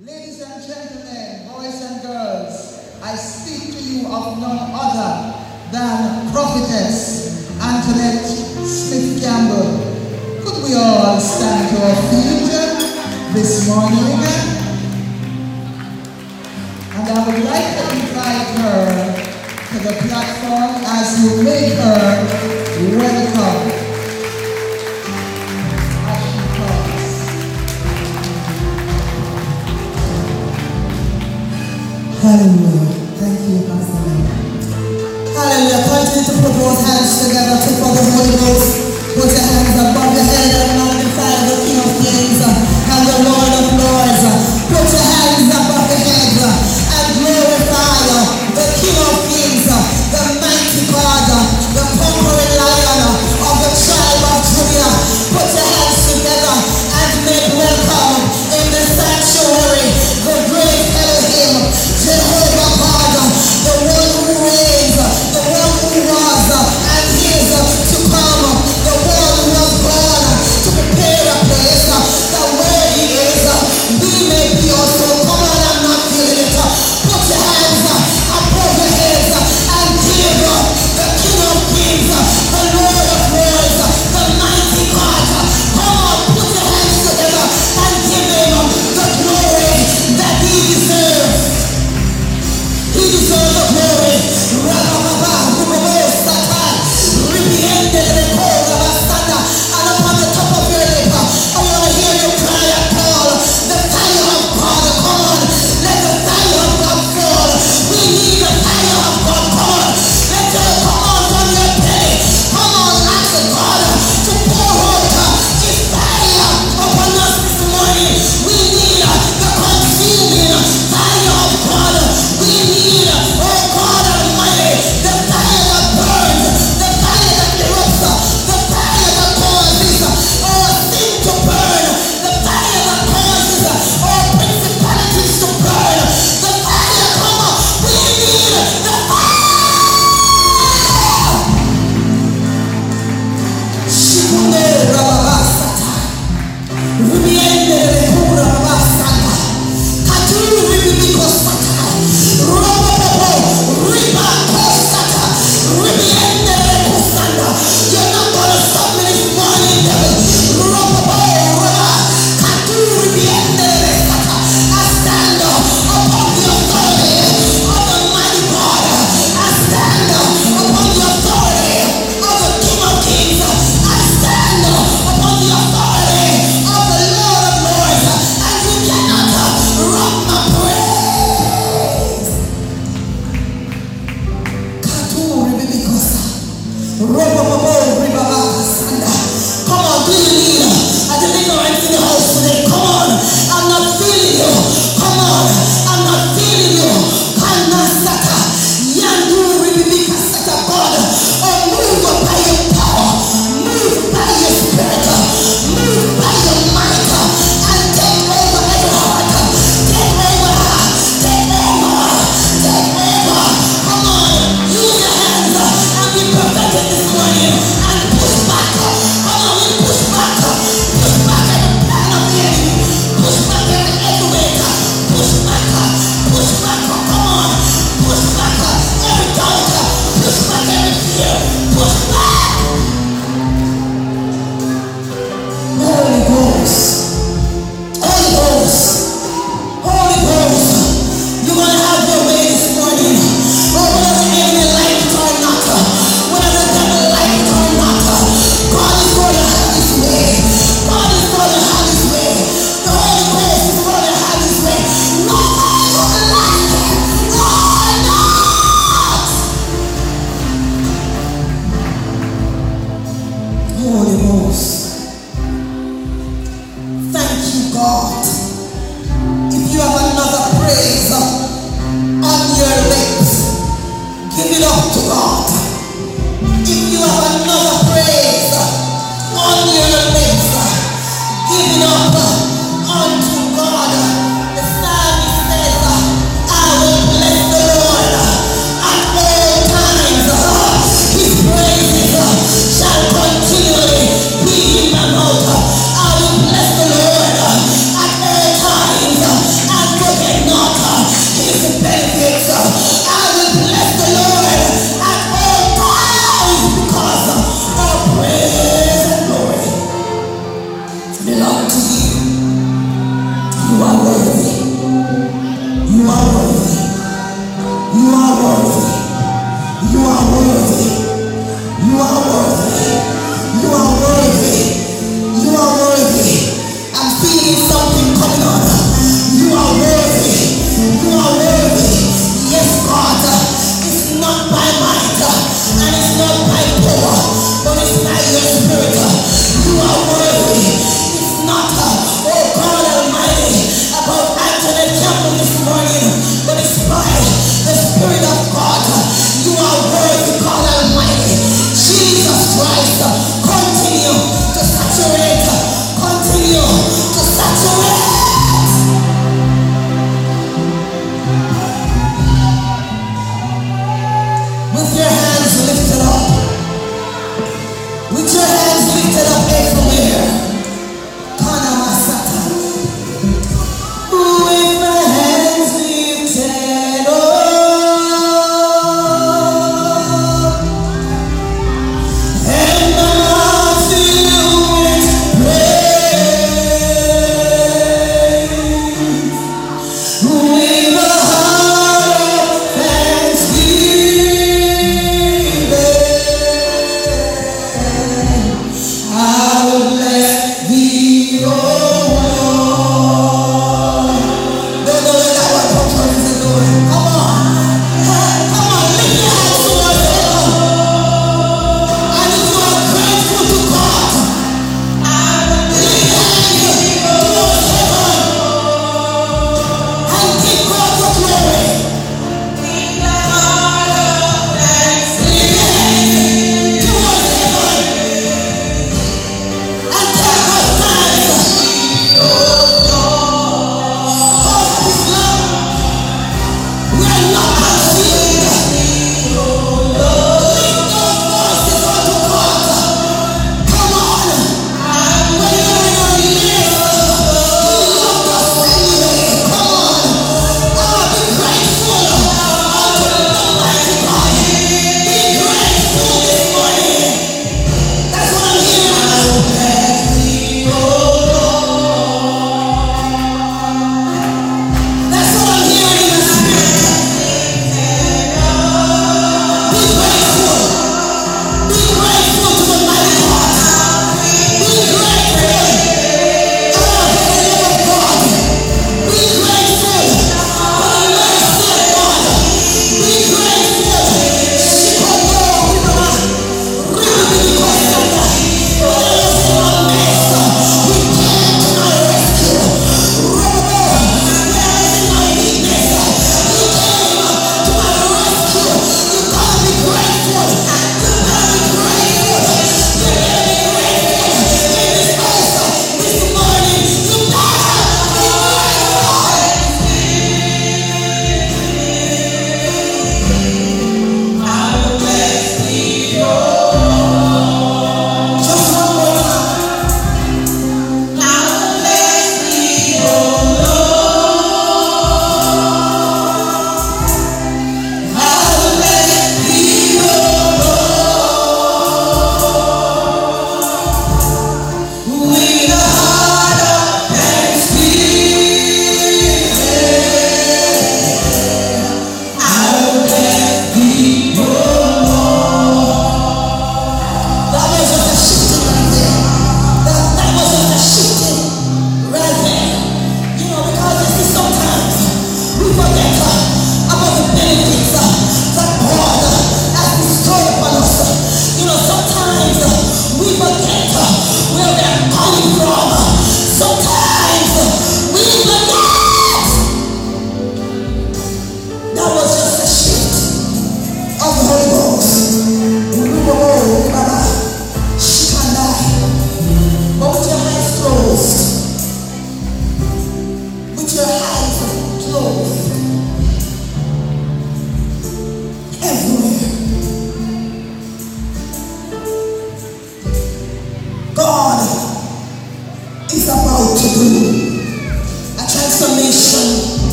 Ladies and gentlemen, boys and girls, I speak to you of none other than prophetess Antoinette Smith Campbell. Could we all stand to our feet uh, this morning? Uh? And I would like to invite her to the platform as you make her welcome. Hallelujah. Thank you, Pastor. Hallelujah. Continue to put those hands together to for the Holy Ghost. Put your hands above your head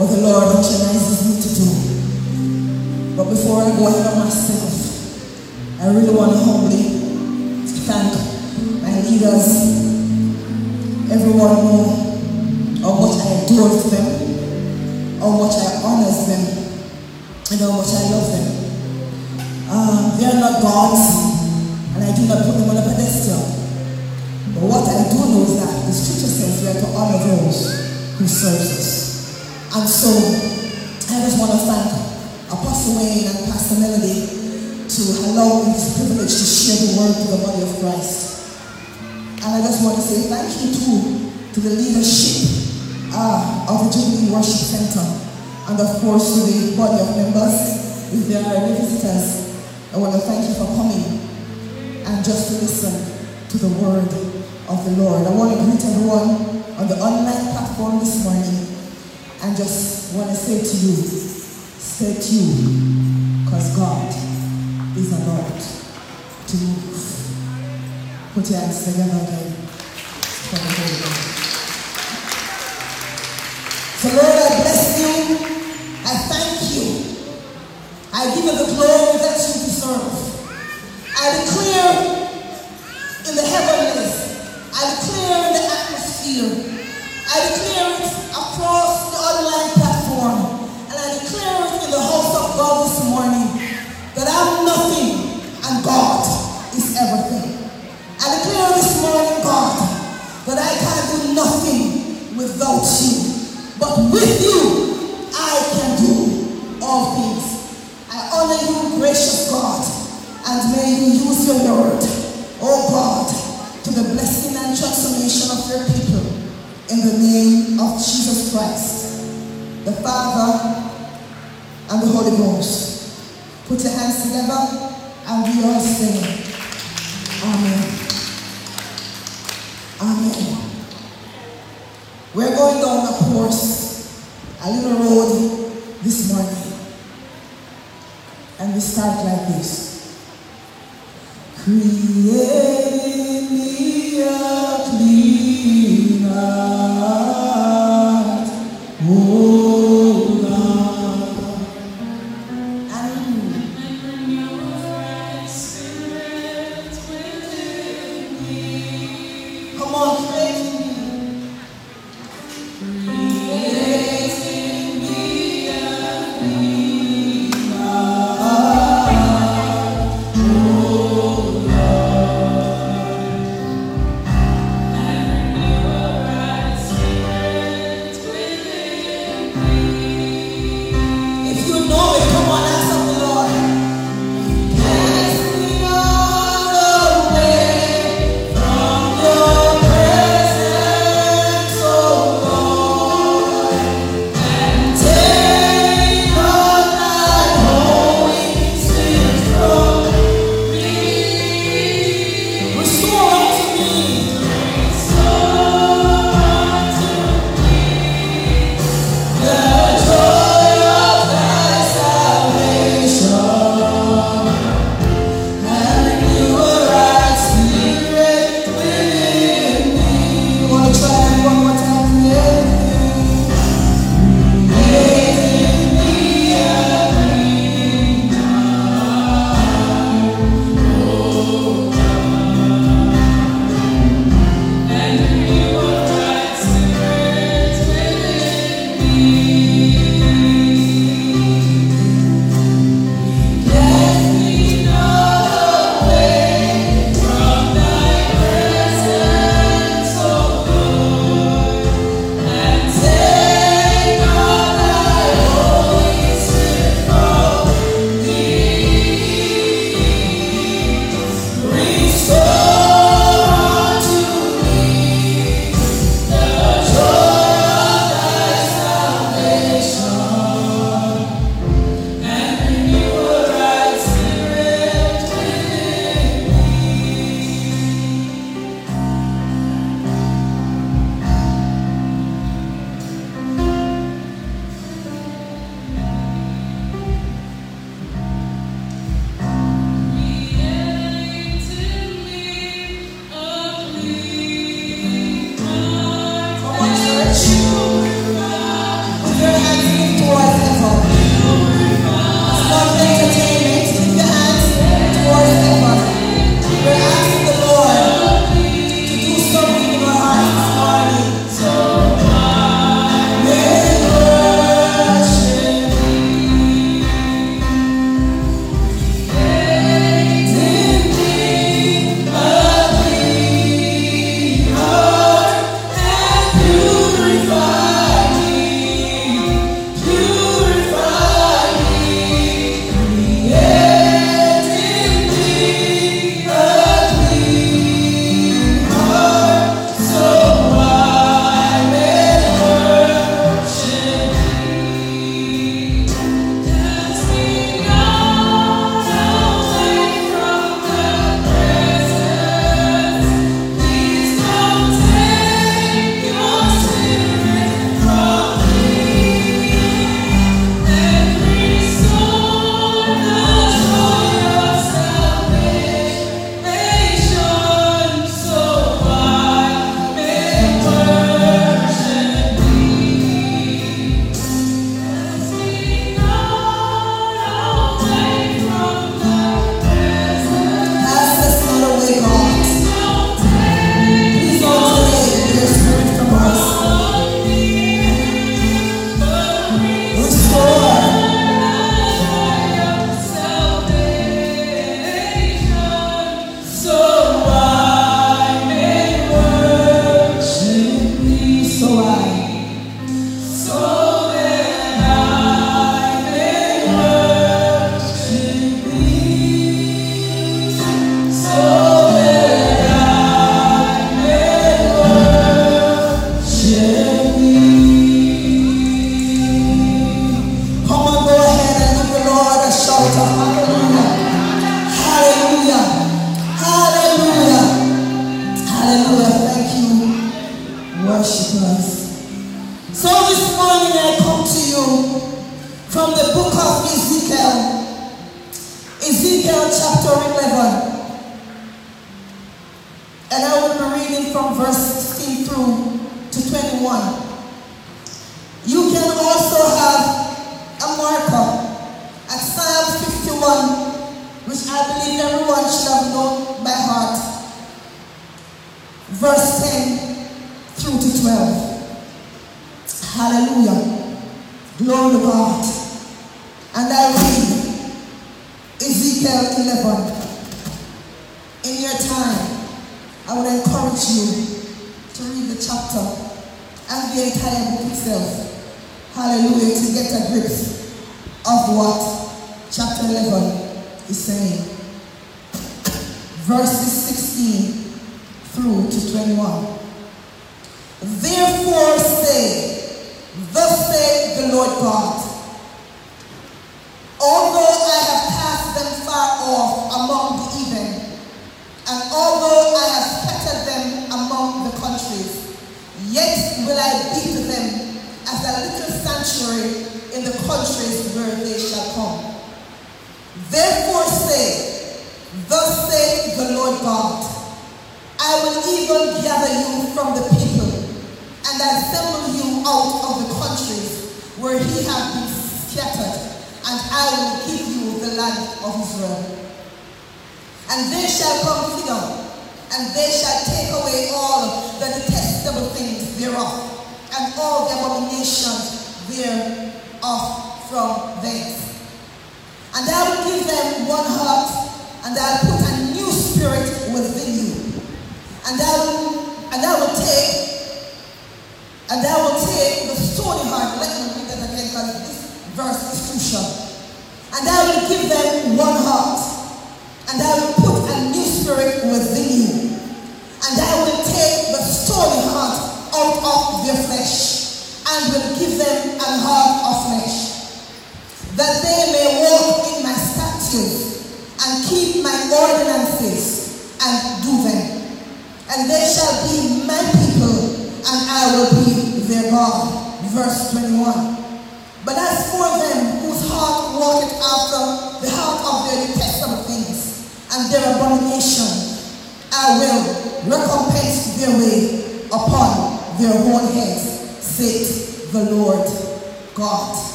what the Lord authorizes me to do. But before I go ahead of myself, I really want to humbly thank my leaders. Everyone know how much I adore them, how much I honor them, and how much I love them. Um, they are not gods, and I do not put them on a pedestal. But what I do know is that the scripture says we are to honor those who serve us. And so I just want to thank Apostle Wayne and Pastor Melody to allow me this privilege to share the word to the body of Christ. And I just want to say thank you too to the leadership uh, of the Jubilee Worship Center and of course to the body of members if there are any visitors. I want to thank you for coming and just to listen to the word of the Lord. I want to greet everyone on the online platform this morning and just want to say to you, stay tuned because God is about to move. Put your hands together again. So Lord, I bless you. I thank you. I give you the glory that you deserve. I declare in the heavenlies, I declare in the atmosphere, I declare it across the online platform, and I declare it in the house of God this morning that I'm nothing and God is everything. I declare this morning, God, that I can do nothing without you, but with you, I can do all things. I honor you, gracious God, and may you use your word, oh God, to the blessing and transformation of your people in the name of Jesus Christ, the Father and the Holy Ghost. Put your hands together and we all sing. Amen. Amen. We're going down a course, a little road this morning. And we start like this. Create me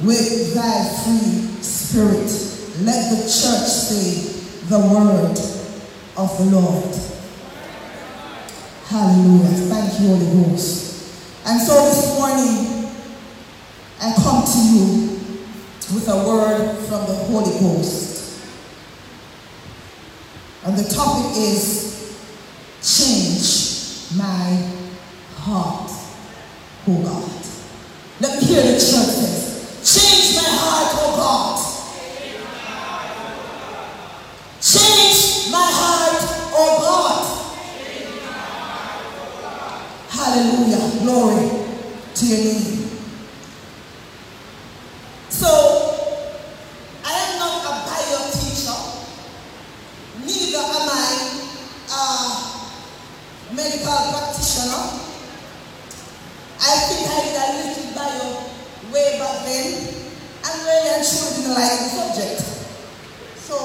with thy free spirit. Let the church say the word of the Lord. Hallelujah. Thank you, Holy Ghost. And so this morning, I come to you with a word from the Holy Ghost. And the topic is change my heart, oh God. Let me hear the church Hallelujah. Glory to your name. So, I am not a bio teacher, neither am I a medical practitioner. I think I did a little bio way back then, and really I sure didn't like the subject. So,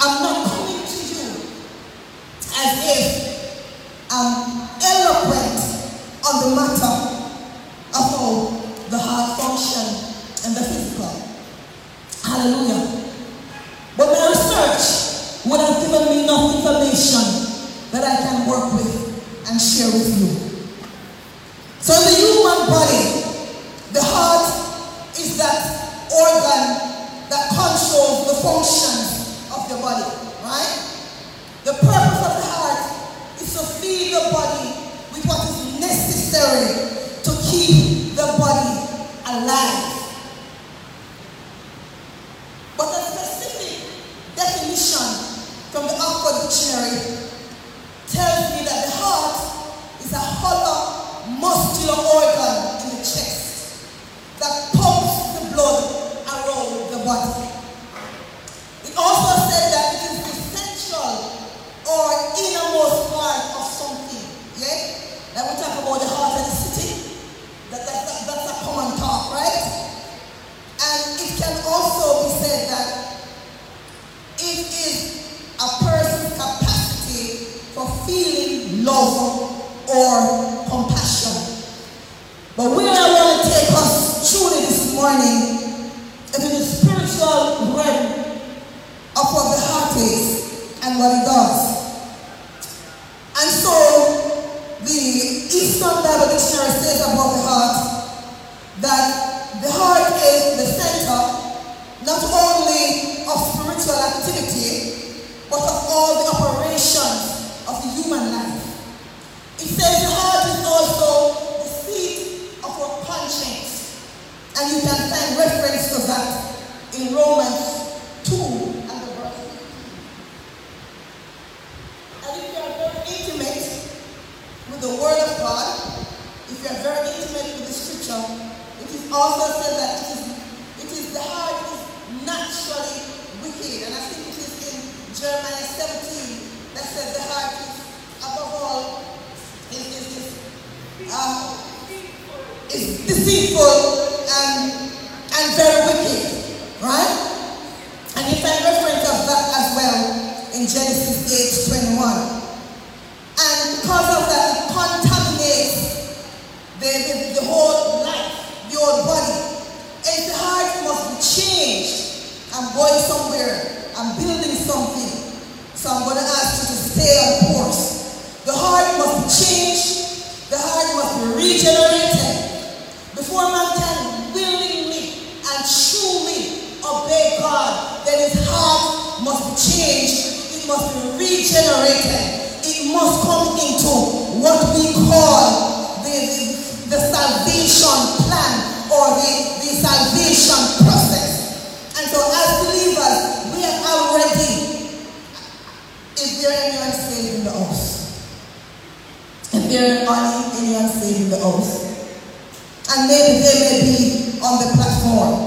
I'm not coming to you as if I'm the matter. is deceitful and, and very wicked, right? And he found reference of that as well in Genesis 8 21. call the, the, the salvation plan or the, the salvation process. And so as believers, we are already, is there anyone saving in the house? Is there anyone saving in the house? And maybe they may be on the platform.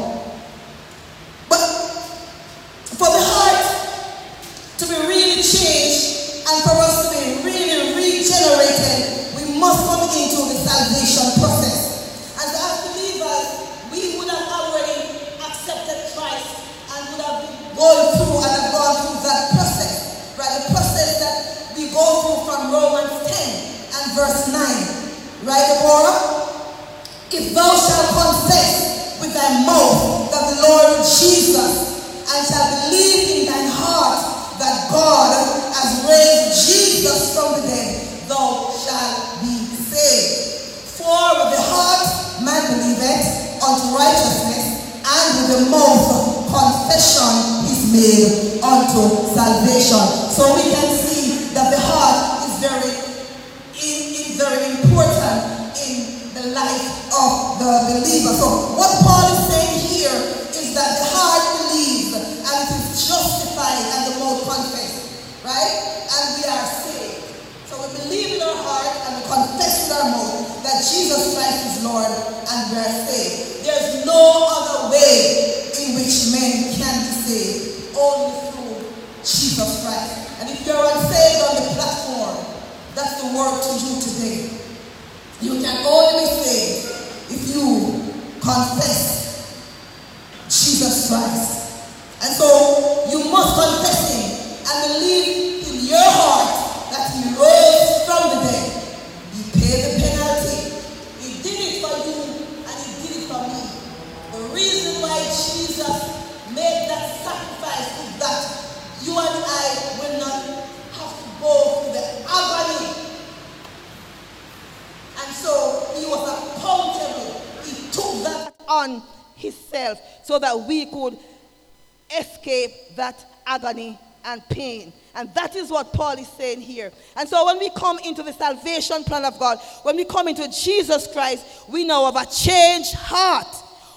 Agony and pain. And that is what Paul is saying here. And so when we come into the salvation plan of God, when we come into Jesus Christ, we know of a changed heart.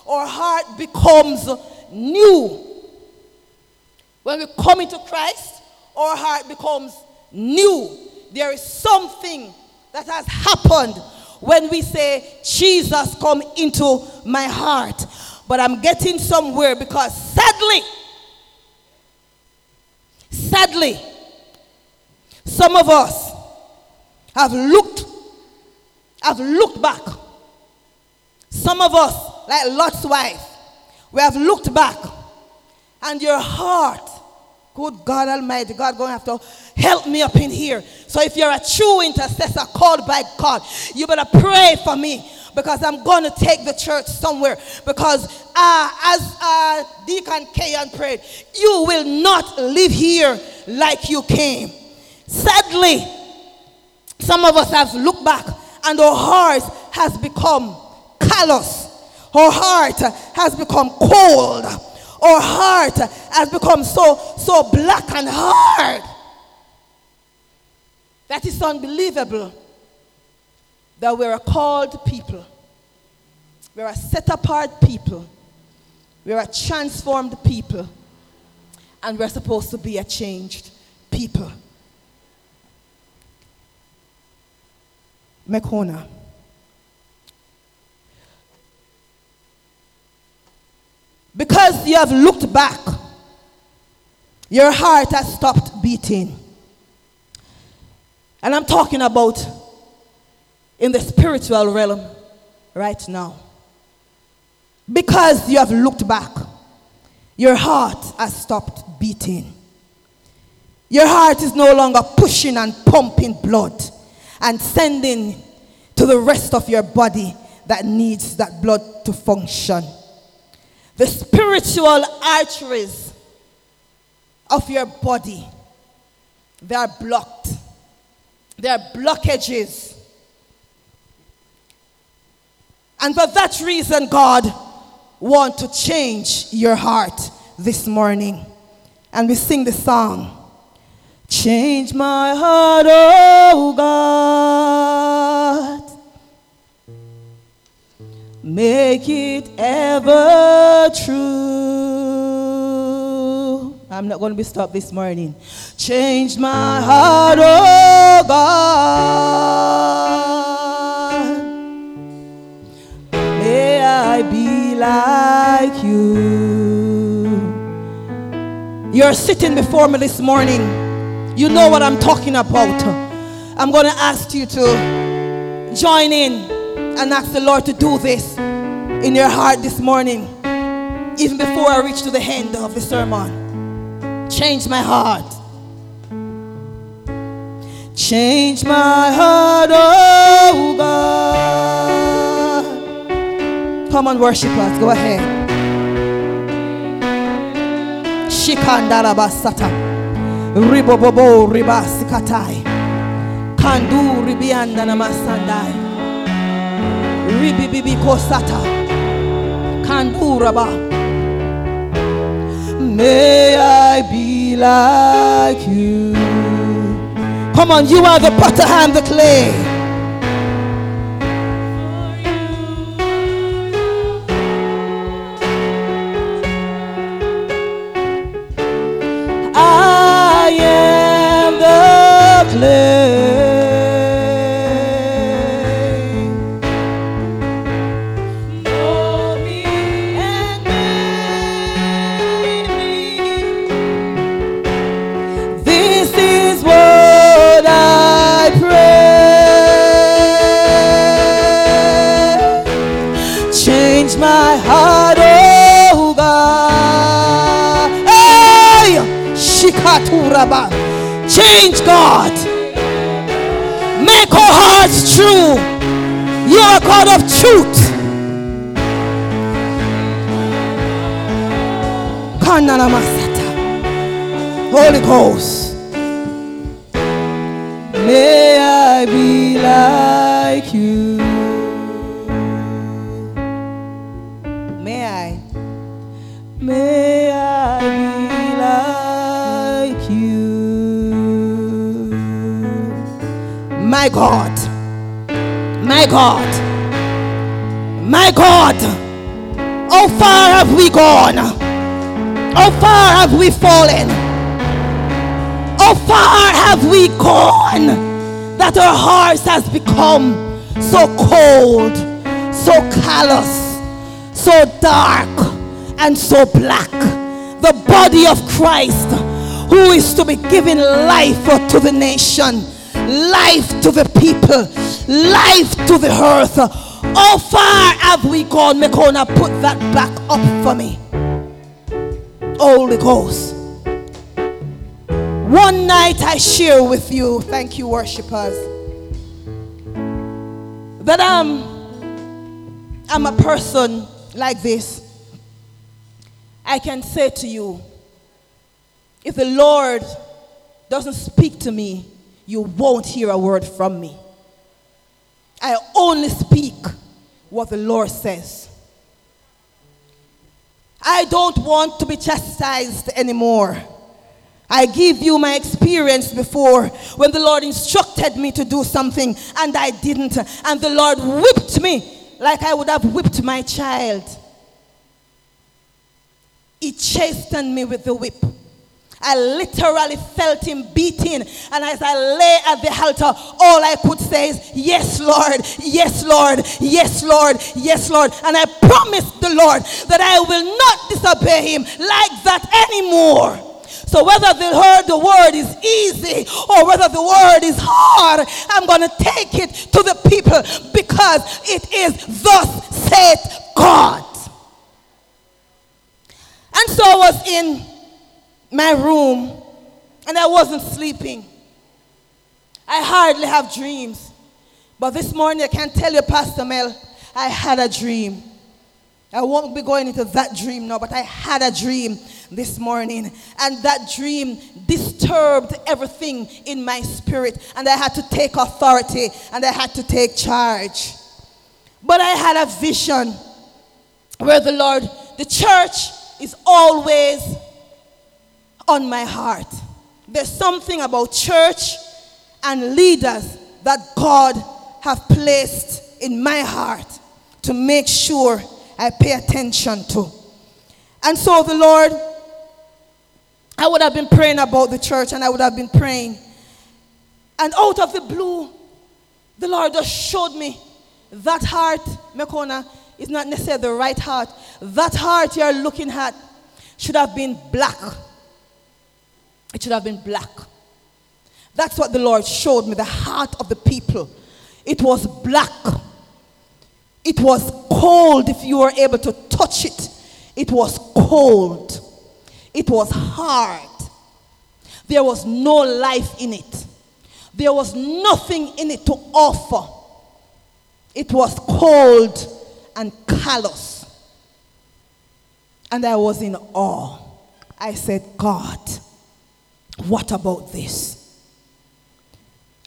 Our heart becomes new. When we come into Christ, our heart becomes new. There is something that has happened when we say, Jesus, come into my heart. But I'm getting somewhere because sadly, sadly, some of us have looked, have looked back. Some of us, like Lot's wife, we have looked back, and your heart, good God Almighty, God going to have to help me up in here. So if you're a true intercessor called by God, you better pray for me because I'm going to take the church somewhere. Because uh, as uh, Deacon Kayan prayed, you will not live here like you came. Sadly, some of us have looked back and our heart has become callous. Our heart has become cold. Our heart has become so, so black and hard. That is unbelievable that we're a called people. We're a set apart people. We're a transformed people. And we're supposed to be a changed people. Mekona. Because you have looked back, your heart has stopped beating. And I'm talking about in the spiritual realm right now. Because you have looked back, your heart has stopped beating. Your heart is no longer pushing and pumping blood and sending to the rest of your body that needs that blood to function. The spiritual arteries of your body, they are blocked. There are blockages. And for that reason, God want to change your heart this morning. And we sing the song. Change my heart, oh God. Make it ever true. I'm not going to be stopped this morning. Change my heart, oh God. Like you. You're sitting before me this morning you know what I'm talking about. I'm going to ask you to join in and ask the Lord to do this in your heart this morning, even before I reach to the end of the sermon. Change my heart. Change my heart, oh God. Come on, worship us. Go ahead. Shikandarabasata. Ribobobo ribasikatai. Kandu ribianda namasandai. Ribibibi kosata. Kandu raba. May I be like you. Come on, you are the potter, and the clay. Change God. Make our hearts true. You are God of truth. Holy Ghost. May I be like you. God. My God. How far have we gone? How far have we fallen? How far have we gone that our hearts has become so cold, so callous, so dark, and so black? The body of Christ, who is to be given life to the nation, life to the people, life to the earth. How far have we gone? Mekona, put that back up for me. Holy Ghost. One night I share with you, thank you, worshippers, that I'm, um, I'm a person like this. I can say to you, if the Lord doesn't speak to me, you won't hear a word from me. I only speak what the Lord says. I don't want to be chastised anymore. I give you my experience before when the Lord instructed me to do something and I didn't. And the Lord whipped me like I would have whipped my child. He chastened me with the whip. I literally felt him beating. And as I lay at the altar, all I could say is, Yes, Lord, yes, Lord, yes, Lord, yes, Lord. And I promised the Lord that I will not disobey him like that anymore. So whether the, word, the word is easy or whether the word is hard, I'm going to take it to the people because it is thus saith God. And so I was in my room and I wasn't sleeping. I hardly have dreams. But this morning I can tell you, Pastor Mel, I had a dream. I won't be going into that dream now, but I had a dream this morning. And that dream disturbed everything in my spirit. And I had to take authority and I had to take charge. But I had a vision where the Lord, the church is always on my heart. There's something about church and leaders that God have placed in my heart to make sure I pay attention to. And so the Lord, I would have been praying about the church and I would have been praying. And out of the blue, the Lord just showed me that heart, Mekona, is not necessarily the right heart. That heart you're looking at should have been black. It should have been black. That's what the Lord showed me the heart of the people. It was black. It was cold if you were able to touch it. It was cold. It was hard. There was no life in it. There was nothing in it to offer. It was cold and callous. And I was in awe. I said, God, what about this?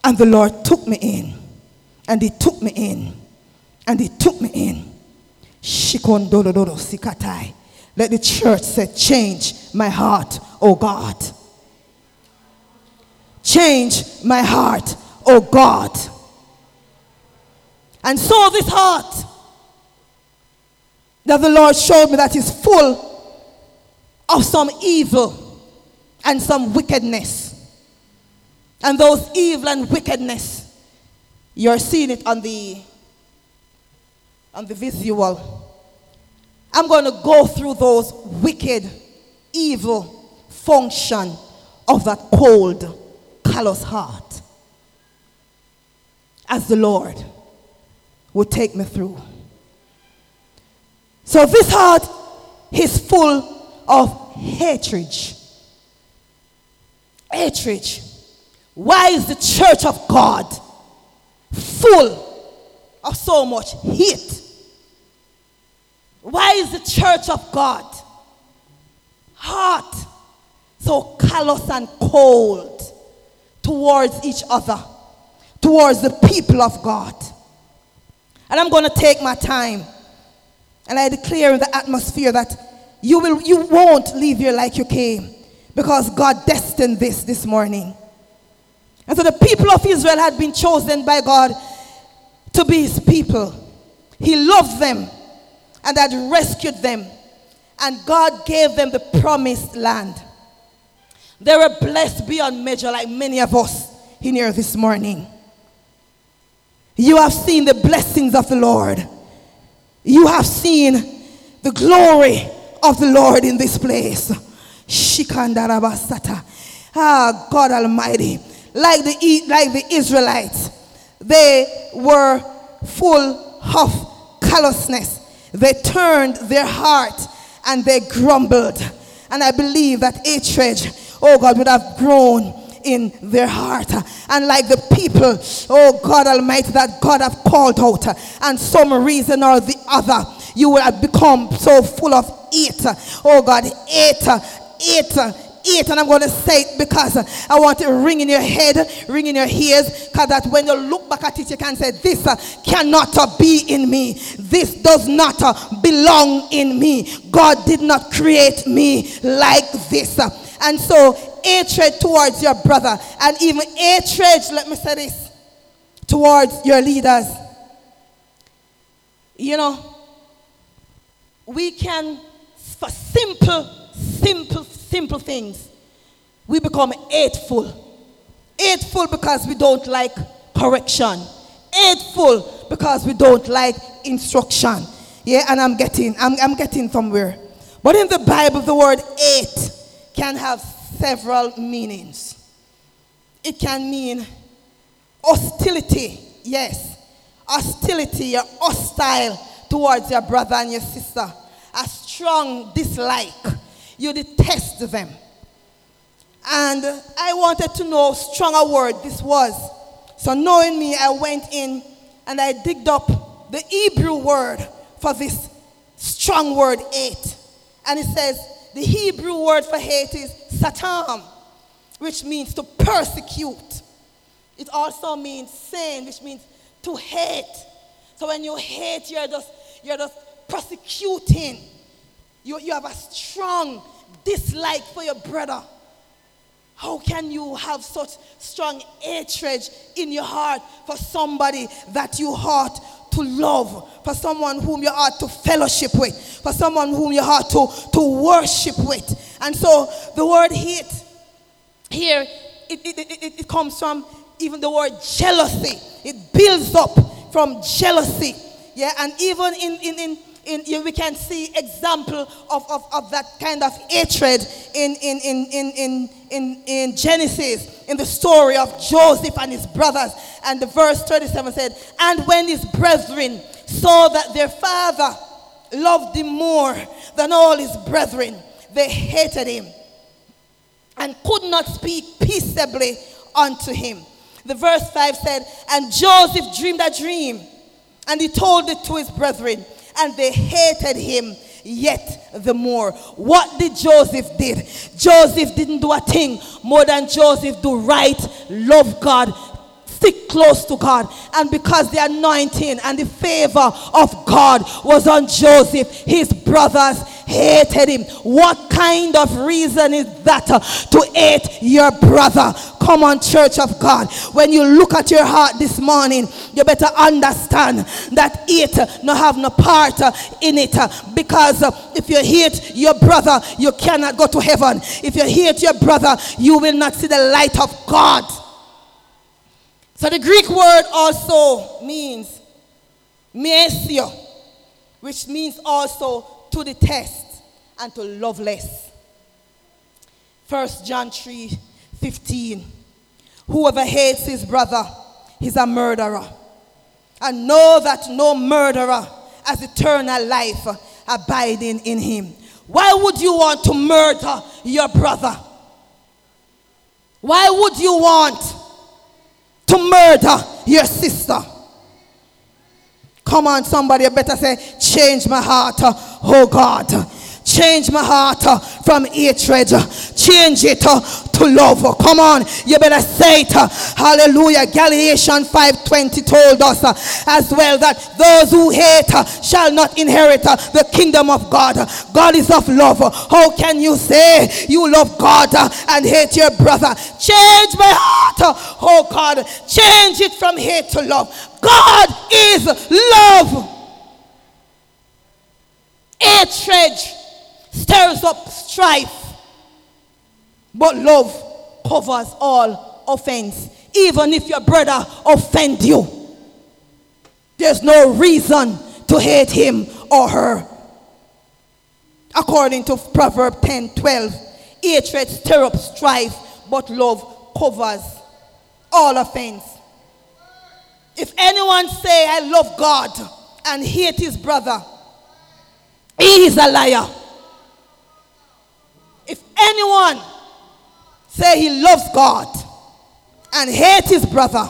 And the Lord took me in, and He took me in, and He took me in. Shikondolodoro sikatai. Let the church say, Change my heart, oh God. Change my heart, oh God. And so this heart that the Lord showed me that is full of some evil and some wickedness. And those evil and wickedness, you're seeing it on the on the visual. I'm going to go through those wicked, evil function of that cold, callous heart as the Lord will take me through. So this heart is full of hatred. Hatred. Why is the church of God full of so much hate? Why is the church of God hot, so callous and cold towards each other, towards the people of God? And I'm going to take my time and I declare in the atmosphere that you, will, you won't leave here like you came because God destined this this morning. And so the people of Israel had been chosen by God to be his people. He loved them and had rescued them. And God gave them the promised land. They were blessed beyond measure, like many of us in here this morning. You have seen the blessings of the Lord. You have seen the glory of the Lord in this place. Shikandarabasata. Ah, God Almighty. Like the, like the Israelites, they were full of callousness. They turned their heart and they grumbled. And I believe that hatred, oh God, would have grown in their heart. And like the people, oh God Almighty, that God have called out, and some reason or the other, you would have become so full of hate. Oh God, hate 8 8 and I'm going to say it because I want it ring in your head, ring in your ears, because that when you look back at it, you can say, This cannot be in me. This does not belong in me. God did not create me like this. And so, hatred towards your brother, and even hatred, let me say this, towards your leaders. You know, we can, for simple, simple, simple things, we become hateful. Hateful because we don't like correction. Hateful because we don't like instruction. Yeah, and I'm getting, I'm, I'm getting somewhere. But in the Bible, the word hate can have several meanings. It can mean hostility, yes. Hostility, you're hostile towards your brother and your sister. A strong dislike you detest them. And I wanted to know stronger word this was. So knowing me, I went in and I digged up the Hebrew word for this strong word hate. And it says the Hebrew word for hate is satam, which means to persecute. It also means sin, which means to hate. So when you hate, you're just you're just persecuting you, you have a strong dislike for your brother. How can you have such strong hatred in your heart for somebody that you ought to love, for someone whom you ought to fellowship with, for someone whom you ought to, to worship with? And so the word hate here, it, it, it, it comes from even the word jealousy. It builds up from jealousy. Yeah, and even in, in, in in, we can see example of, of, of that kind of hatred in, in, in, in, in, in, in Genesis, in the story of Joseph and his brothers. And the verse 37 said, And when his brethren saw that their father loved him more than all his brethren, they hated him and could not speak peaceably unto him. The verse 5 said, And Joseph dreamed a dream, and he told it to his brethren and they hated him yet the more. What did Joseph did? Joseph didn't do a thing more than Joseph do right, love God, stick close to God. And because the anointing and the favor of God was on Joseph, his brothers hated him. What kind of reason is that uh, to hate your brother? Come on, church of God. When you look at your heart this morning, you better understand that it no have no part uh, in it. Uh, because if you hate your brother, you cannot go to heaven. If you hate your brother, you will not see the light of God. So the Greek word also means mesio, which means also to detest and to love less. 1 John 3 15. Whoever hates his brother is a murderer. And know that no murderer has eternal life abiding in him. Why would you want to murder your brother? Why would you want to murder your sister. Come on, somebody, better say, change my heart, oh God. Change my heart from hatred. Change it to love. Come on, you better say it. Hallelujah. Galatians 5:20 told us as well that those who hate shall not inherit the kingdom of God. God is of love. How can you say you love God and hate your brother? Change my heart. Oh God, change it from hate to love. God is love. Hatred stirs up strife, but love covers all offense. Even if your brother offend you, there's no reason to hate him or her. According to Proverb 10 12, hatred stirs up strife, but love covers all offense. If anyone say, I love God and hate his brother, he is a liar. If anyone say he loves God and hate his brother,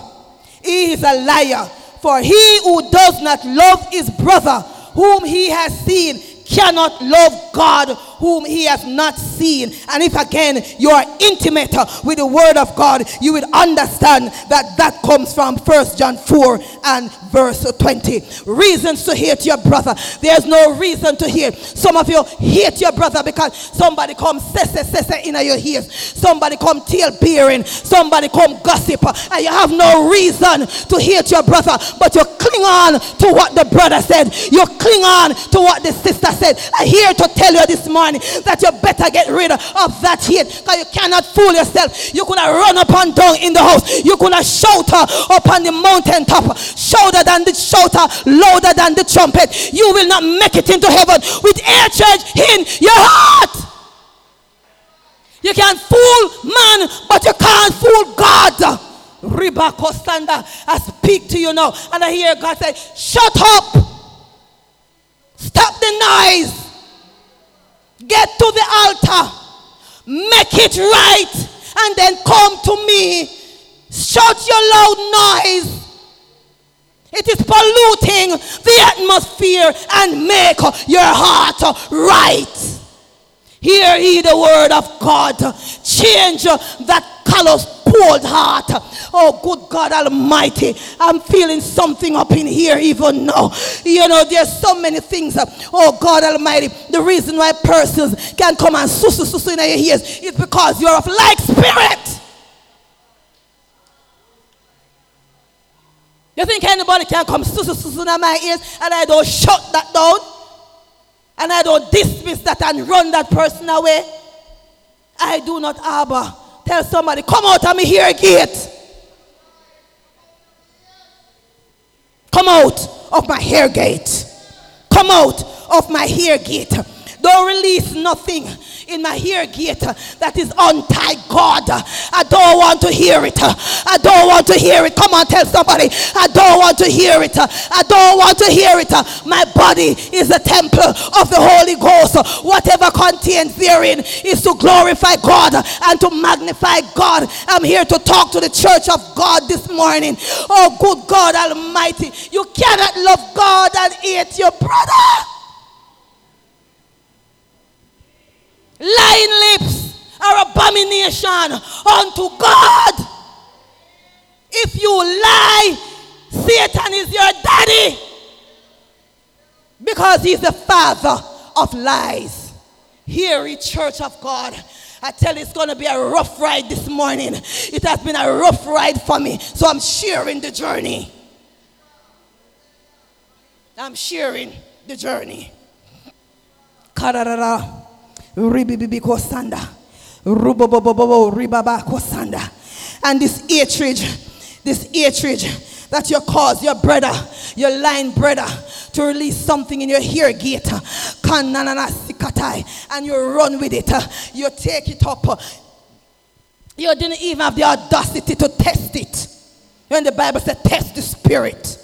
he is a liar. For he who does not love his brother whom he has seen cannot love God whom he has not seen. And if again you are intimate with the word of God, you will understand that that comes from First John 4 and verse 20. Reasons to hate your brother. There's no reason to hate. Some of you hate your brother because somebody come say, say, say, in your ears. Somebody come tale bearing. Somebody come gossip. And you have no reason to hate your brother. But you cling on to what the brother said. You cling on to what the sister said. I'm here to tell you this morning that you better get rid of that hate because you cannot fool yourself. You could have run up and down in the house. You could have shout up on the mountain top, shouter than the shouter, louder than the trumpet. You will not make it into heaven with hatred in your heart. You can fool man, but you can't fool God. Riba Kostanda, I speak to you now, and I hear God say, Shut up! Stop the noise! Get to the altar, make it right, and then come to me. Shut your loud noise. It is polluting the atmosphere and make your heart right. Hear ye the word of God. Change that callous cold heart. Oh, good God Almighty. I'm feeling something up in here even now. You know, there's so many things. Uh, oh, God Almighty. The reason why persons can come and susu susu in your ears is because you're of like spirit. You think anybody can come susu susu in my ears and I don't shut that down? And I don't dismiss that and run that person away? I do not harbor Tell somebody, come out of me here gate. Come out of my hair gate. Come out of my hair gate. Don't release nothing in my ear gate that is untied, God. I don't want to hear it. I don't want to hear it. Come on, tell somebody. I don't want to hear it. I don't want to hear it. My body is the temple of the Holy Ghost. Whatever contains therein is to glorify God and to magnify God. I'm here to talk to the church of God this morning. Oh, good God Almighty. You cannot love God and hate your brother. Lying lips are abomination unto God. If you lie, Satan is your daddy because he's the father of lies. Here in Church of God, I tell you, it's going to be a rough ride this morning. It has been a rough ride for me, so I'm sharing the journey. I'm sharing the journey. Ribibibi kosanda. Rubobobobo ribaba kosanda. And this hatred, this hatred that you cause your brother, your line brother, to release something in your ear gate. And you run with it. You take it up. You didn't even have the audacity to test it. When the Bible said, test the spirit.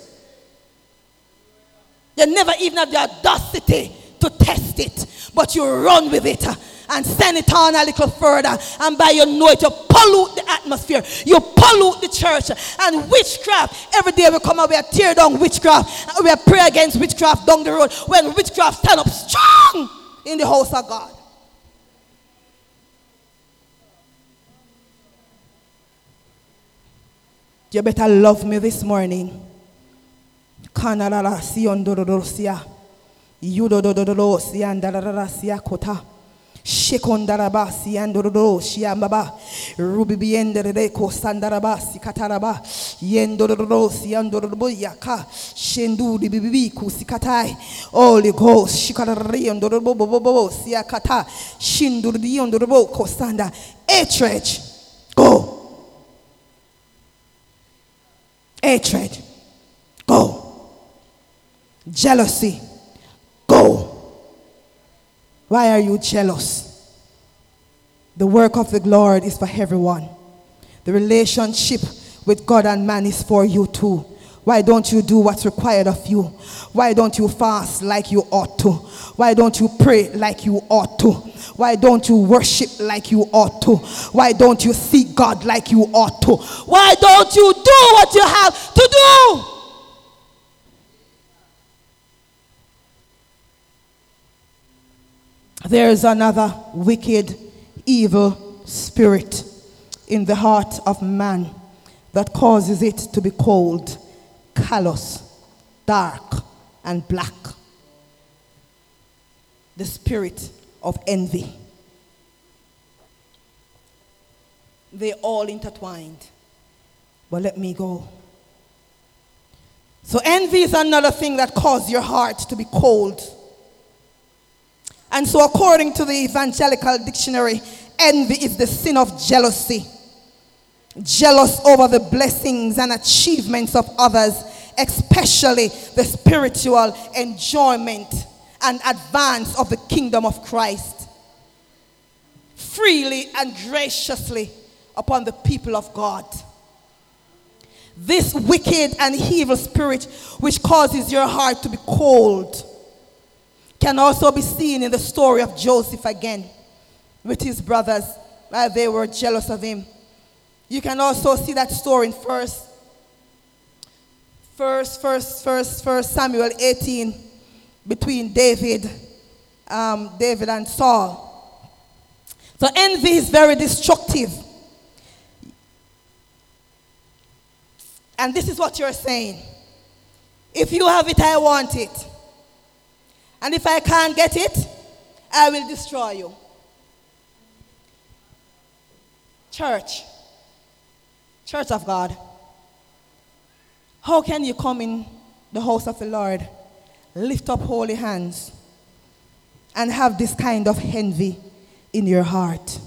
You never even have the audacity to test it, but you run with it uh, and send it on a little further. And by your know it, you pollute the atmosphere, you pollute the church. And witchcraft, every day we come out, we are tear down witchcraft, we pray against witchcraft down the road. When witchcraft stand up strong in the house of God. You better love me this morning. Kanarara siondororosia. Yudododorosia andararasia kota. Shekondarabasi andororo shiambaba. Rubibienderere ko sandarabasi kataraba. Yendororo siandororo yaka. Shenduri bibibi kusikatai. Holy Ghost. Shikarari andororo bobobo siakata. Shinduri andororo kosanda. Hatred. Go. Hatred. Go. Jealousy. Go. Why are you jealous? The work of the Lord is for everyone. The relationship with God and man is for you too. Why don't you do what's required of you? Why don't you fast like you ought to? Why don't you pray like you ought to? Why don't you worship like you ought to? Why don't you seek God like you ought to? Why don't you do what you have to do? There is another wicked, evil spirit in the heart of man that causes it to be cold, callous, dark, and black. The spirit of envy. They all intertwined. But let me go. So envy is another thing that causes your heart to be cold. And so according to the evangelical dictionary, envy is the sin of jealousy. Jealous over the blessings and achievements of others, especially the spiritual enjoyment and advance of the kingdom of Christ. Freely and graciously upon the people of God. This wicked and evil spirit, which causes your heart to be cold, can also be seen in the story of Joseph again with his brothers, while they were jealous of him. You can also see that story in first, first, first, first, first Samuel 18 between David, um, David and Saul. So envy is very destructive. And this is what you're saying. If you have it, I want it. And if I can't get it, I will destroy you. Church, Church of God, how can you come in the house of the Lord, lift up holy hands, and have this kind of envy in your heart?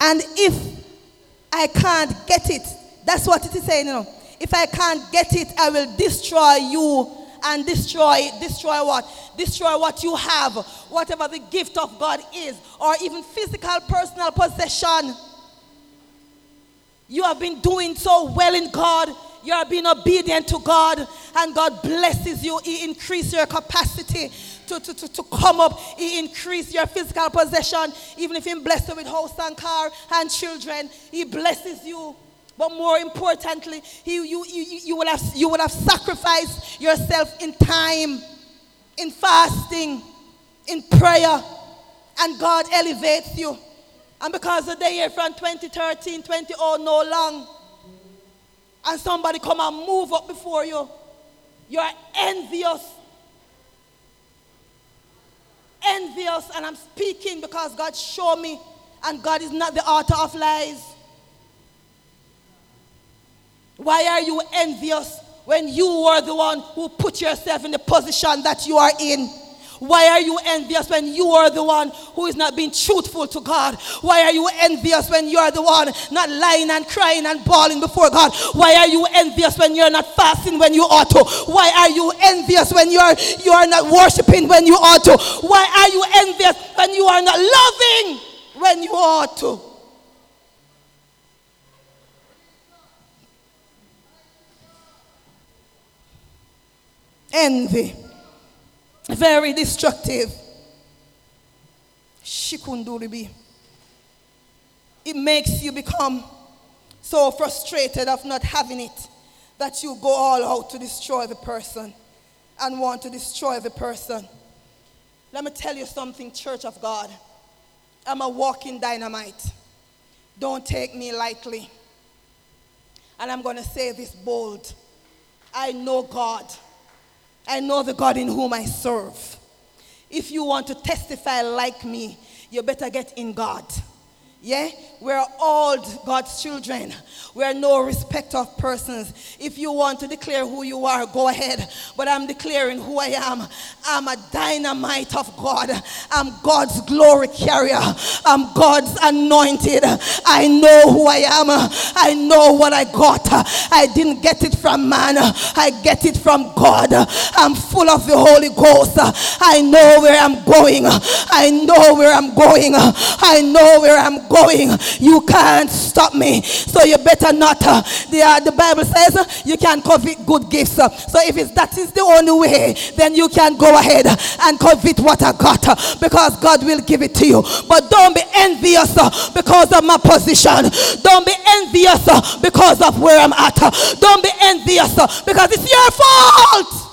And if I can't get it, that's what it is saying, you know. If I can't get it, I will destroy you and destroy destroy what? Destroy what you have whatever the gift of god is or even physical personal possession. You have been doing so well in god. You are being obedient to god and god blesses you. He increase your capacity to, to, to, to come up. He increase your physical possession. Even if he blesses you with house and car and children he blesses you but more importantly, you, you, you, you, will have, you will have sacrificed yourself in time, in fasting, in prayer, and God elevates you. And because the year from 2013, 20 oh no long, and somebody come and move up before you, you're envious. Envious, and I'm speaking because God showed me, and God is not the author of lies. Why are you envious when you are the one who put yourself in the position that you are in? Why are you envious when you are the one who is not being truthful to God? Why are you envious when you are the one not lying and crying and bawling before God? Why are you envious when you're not fasting when you ought to? Why are you envious when you are you are not worshiping when you ought to? Why are you envious when you are not loving when you ought to? Envy, very destructive. Shikunduribi. It makes you become so frustrated of not having it that you go all out to destroy the person and want to destroy the person. Let me tell you something, Church of God. I'm a walking dynamite. Don't take me lightly. And I'm going to say this bold I know God. I know the God in whom I serve. If you want to testify like me, you better get in God. Yeah? We're all God's children. We're no respect of persons. If you want to declare who you are, go ahead. But I'm declaring who I am. I'm a dynamite of God. I'm God's glory carrier. I'm God's anointed. I know who I am. I know what I got. I didn't get it from man. I get it from God. I'm full of the Holy Ghost. I know where I'm going. I know where I'm going. I know where I'm going. You can't stop me. So you better not. Uh, the, uh, the Bible says uh, you can covet good gifts. Uh, so if it's, that is the only way, then you can go ahead and covet what I got because God will give it to you. But don't be envious because of my position. Don't be envious because of where I'm at. Don't be envious because it's your fault.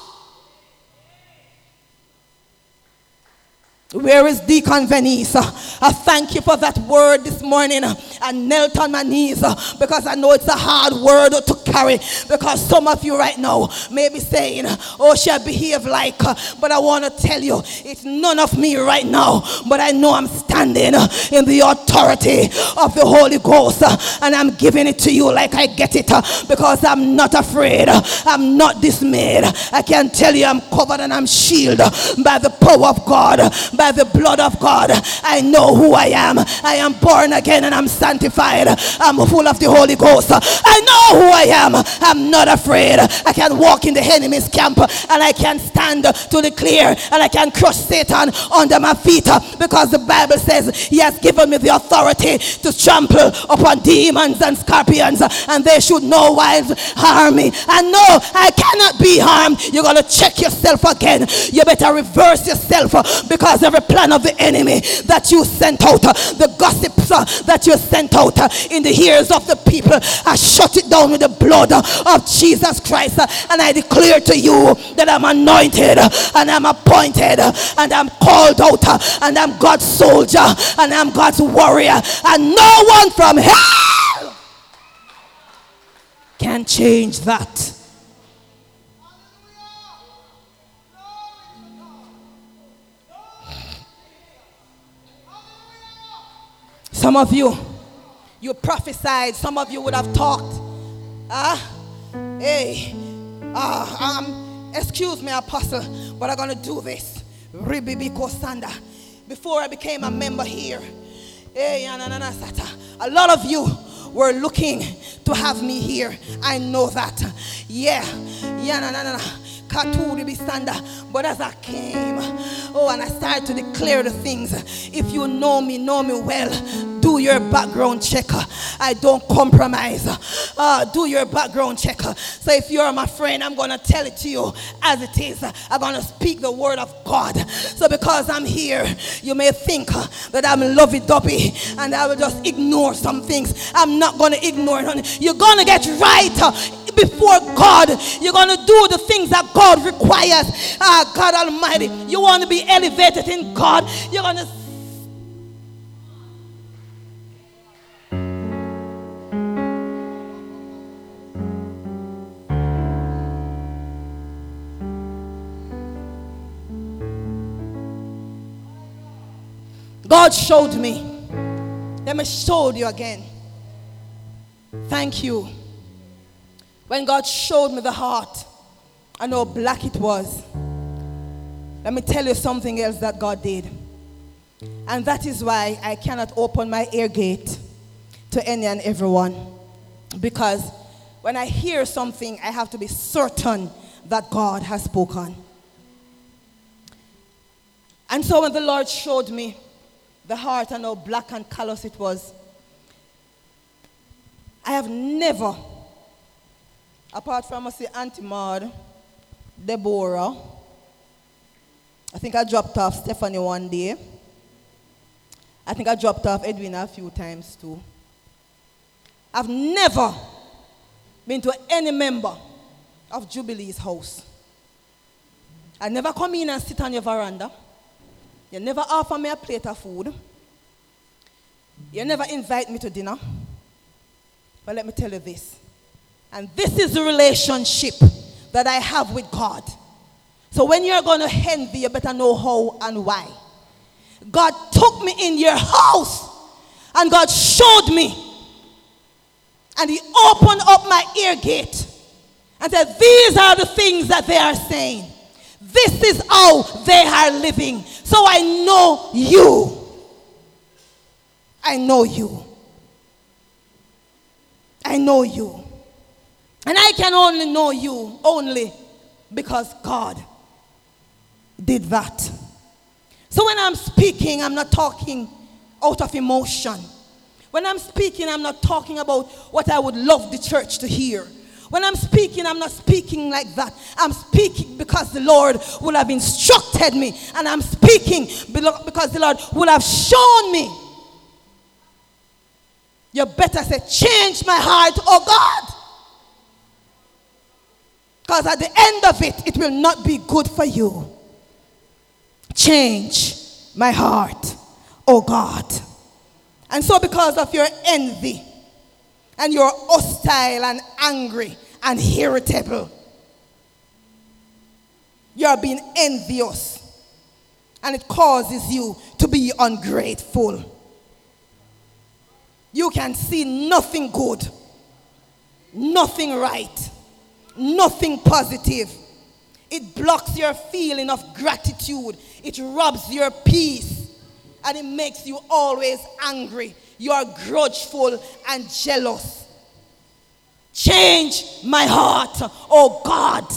Where is Deacon Venice? Uh, I thank you for that word this morning. Uh, I knelt on my knees uh, because I know it's a hard word to carry. Because some of you right now may be saying, Oh, she'll behave like, but I want to tell you, it's none of me right now. But I know I'm standing in the authority of the Holy Ghost and I'm giving it to you like I get it because I'm not afraid. I'm not dismayed. I can tell you I'm covered and I'm shielded by the power of God by the blood of God. I know who I am. I am born again and I'm sanctified. I'm full of the Holy Ghost. I know who I am. I'm not afraid. I can walk in the enemy's camp and I can stand to declare and I can crush Satan under my feet because the Bible says he has given me the authority to trample upon demons and scorpions and they should no wise harm me. I know I cannot be harmed. You're going to check yourself again. You better reverse yourself because every plan of the enemy that you sent out, uh, the gossips uh, that you sent out uh, in the ears of the people, I shut it down with the blood of Jesus Christ. And I declare to you that I'm anointed and I'm appointed and I'm called out and I'm God's soldier and I'm God's warrior. And no one from hell can change that. Some of you, you prophesied. Some of you would have talked. Ah, uh, hey, uh, um, excuse me, apostle, but I'm gonna do this. Ribibiko Sanda. Before I became a member here, hey, a lot of you were looking to have me here. I know that. Yeah, yeah, no, no, no. But as I came, oh, and I started to declare the things. If you know me, know me well, do your background checker. I don't compromise. Uh, do your background checker. So if you're my friend, I'm going to tell it to you as it is. I'm going to speak the word of God. So because I'm here, you may think that I'm lovey-dovey and I will just ignore some things. I'm not going to ignore it. You're going to get right before God. You're going to do the things that God requires. Ah, God Almighty. You want to be elevated in God. You're going to God showed me. Let me show you again. Thank you. When God showed me the heart, Know how black it was. Let me tell you something else that God did. And that is why I cannot open my ear gate to any and everyone. Because when I hear something, I have to be certain that God has spoken. And so when the Lord showed me the heart and how black and callous it was, I have never apart from I see Auntie Maud, Deborah, I think I dropped off Stephanie one day. I think I dropped off Edwina a few times too. I've never been to any member of Jubilee's house. I never come in and sit on your veranda. You never offer me a plate of food. You never invite me to dinner. But let me tell you this. And this is the relationship that I have with God. So when you're going to envy, you better know how and why. God took me in your house and God showed me. And He opened up my ear gate and said, These are the things that they are saying. This is how they are living. So I know you. I know you. I know you. And I can only know you only because God did that. So when I'm speaking, I'm not talking out of emotion. When I'm speaking, I'm not talking about what I would love the church to hear. When I'm speaking, I'm not speaking like that. I'm speaking because the Lord will have instructed me. And I'm speaking because the Lord will have shown me. You better say, Change my heart, oh God. Because at the end of it, it will not be good for you. Change my heart, oh God. And so, because of your envy, and you're hostile and angry and irritable, you're being envious, and it causes you to be ungrateful. You can see nothing good, nothing right nothing positive. It blocks your feeling of gratitude. It robs your peace. And it makes you always angry. You are grudgeful and jealous. Change my heart, oh God.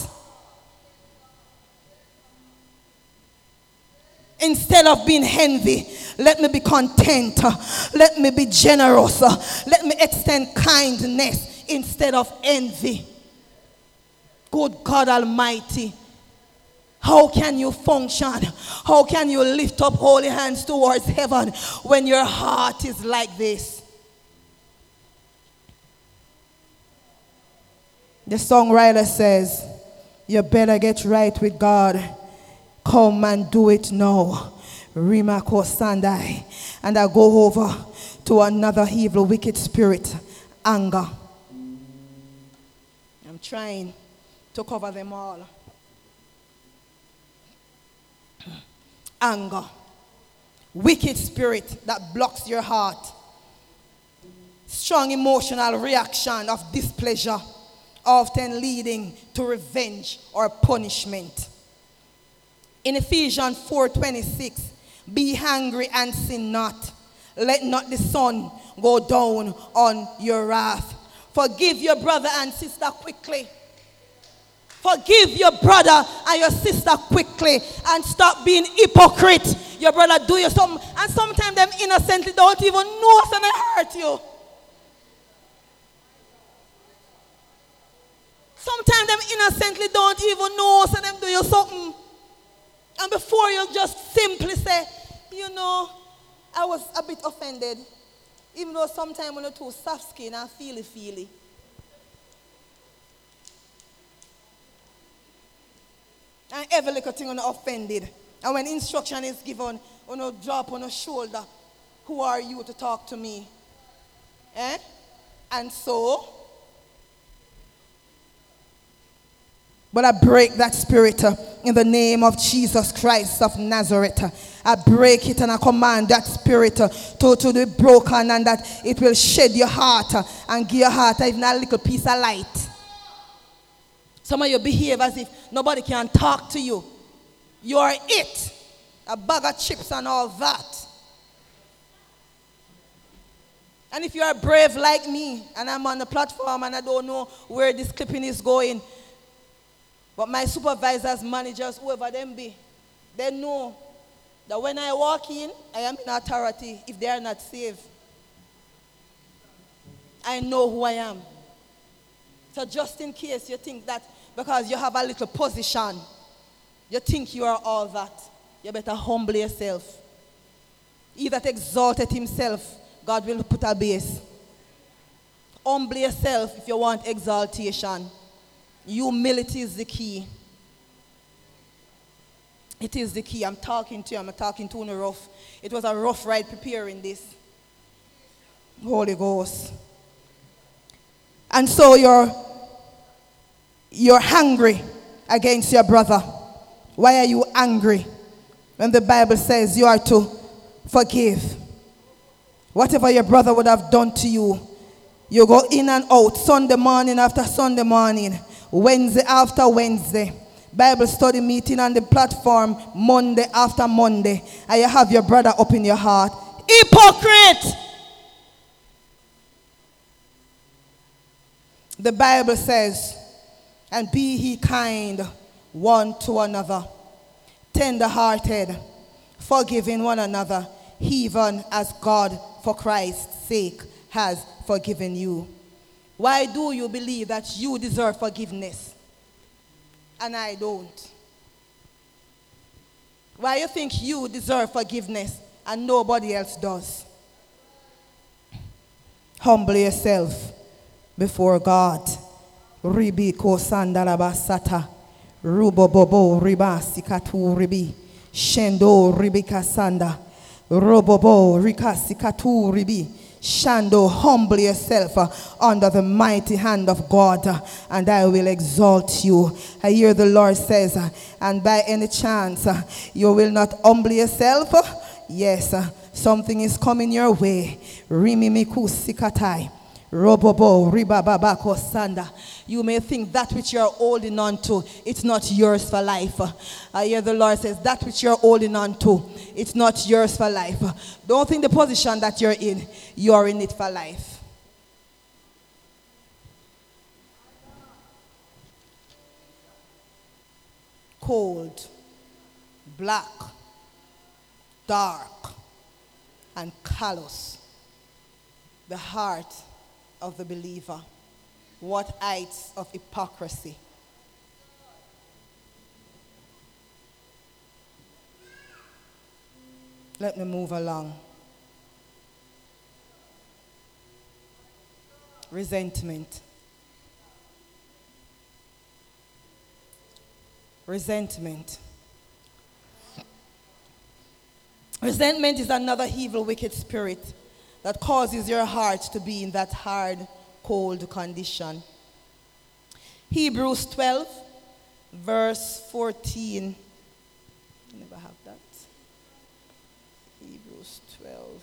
Instead of being envy, let me be content. Let me be generous. Let me extend kindness instead of envy. Good God Almighty. How can you function? How can you lift up holy hands towards heaven when your heart is like this? The songwriter says, You better get right with God. Come and do it now. Rimako Sandai. And I go over to another evil, wicked spirit anger. I'm trying to cover them all. Anger, wicked spirit that blocks your heart, strong emotional reaction of displeasure, often leading to revenge or punishment. In Ephesians 4:26, be hungry and sin not. Let not the sun go down on your wrath. Forgive your brother and sister quickly Forgive your brother and your sister quickly and stop being hypocrite. Your brother do you something and sometimes them innocently don't even know they hurt you. Sometimes them innocently don't even know so them do you something. And before you just simply say, you know, I was a bit offended. Even though sometimes when you're too soft skin and feely feely. And every little thing on offended. And when instruction is given, on a drop on a shoulder, who are you to talk to me? Eh? And so, but I break that spirit uh, in the name of Jesus Christ of Nazareth. I break it and I command that spirit uh, to, to be broken and that it will shed your heart uh, and give your heart even a little piece of light. Some of you behave as if nobody can talk to you. You are it. A bag of chips and all that. And if you are brave like me and I'm on the platform and I don't know where this clipping is going, but my supervisors, managers, whoever them be, they know that when I walk in, I am in authority if they are not saved. I know who I am. So just in case you think that because you have a little position. You think you are all that. You better humble yourself. He that exalted himself, God will put a base. Humble yourself if you want exaltation. Humility is the key. It is the key. I'm talking to you. I'm talking to you rough. It was a rough ride preparing this. Holy Ghost. And so you're you're hungry against your brother. Why are you angry? When the Bible says you are to forgive. Whatever your brother would have done to you, you go in and out Sunday morning after Sunday morning, Wednesday after Wednesday. Bible study meeting on the platform Monday after Monday, and you have your brother up in your heart. Hypocrite! The Bible says, and be he kind one to another, tender hearted, forgiving one another, even as God, for Christ's sake, has forgiven you. Why do you believe that you deserve forgiveness and I don't? Why you think you deserve forgiveness and nobody else does? Humble yourself before God. Ribi ko sandalabasata. Rubobobo ribasikatu ribi. Shendo ribikasanda. Robobo rikasikatu ribi. Shando, humble yourself uh, under the mighty hand of God, uh, and I will exalt you. I hear the Lord says, uh, and by any chance you will not humble yourself, yes, something is coming your way. Rimimiku sikatai. Robobo, ribababako sanda. You may think that which you're holding on to, it's not yours for life. I hear the Lord says, that which you're holding on to, it's not yours for life. Don't think the position that you're in, you're in it for life. Cold, black, dark, and callous. The heart of the believer. What heights of hypocrisy. Let me move along. Resentment. Resentment. Resentment is another evil, wicked spirit that causes your heart to be in that hard, cold condition. Hebrews 12, verse 14. Never have that. Hebrews 12.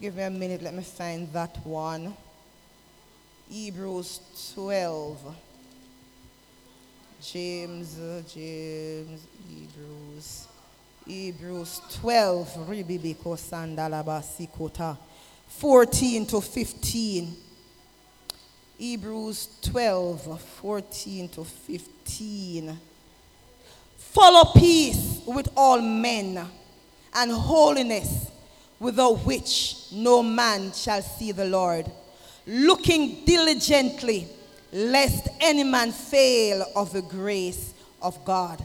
Give me a minute, let me find that one. Hebrews 12. James, James, Hebrews. Hebrews 12, 14 to 15. Hebrews 12, 14 to 15. Follow peace with all men and holiness, without which no man shall see the Lord. Looking diligently, lest any man fail of the grace of God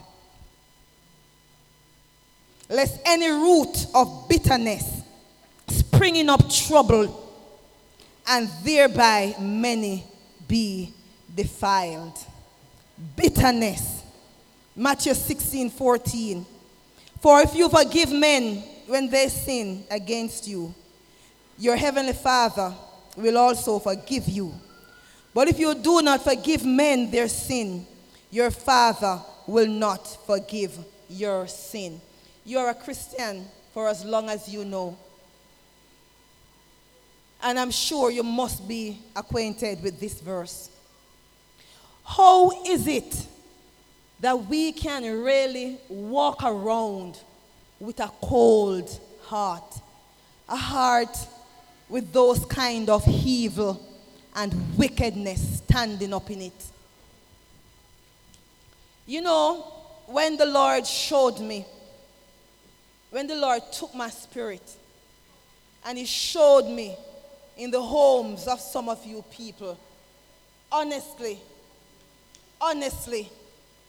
lest any root of bitterness springing up trouble, and thereby many be defiled. Bitterness. Matthew 16 14. For if you forgive men when they sin against you, your heavenly Father will also forgive you. But if you do not forgive men their sin, your Father will not forgive your sin. You're a Christian for as long as you know. And I'm sure you must be acquainted with this verse. How is it that we can really walk around with a cold heart? A heart with those kind of evil and wickedness standing up in it. You know, when the Lord showed me when the Lord took my spirit and He showed me in the homes of some of you people, honestly, honestly,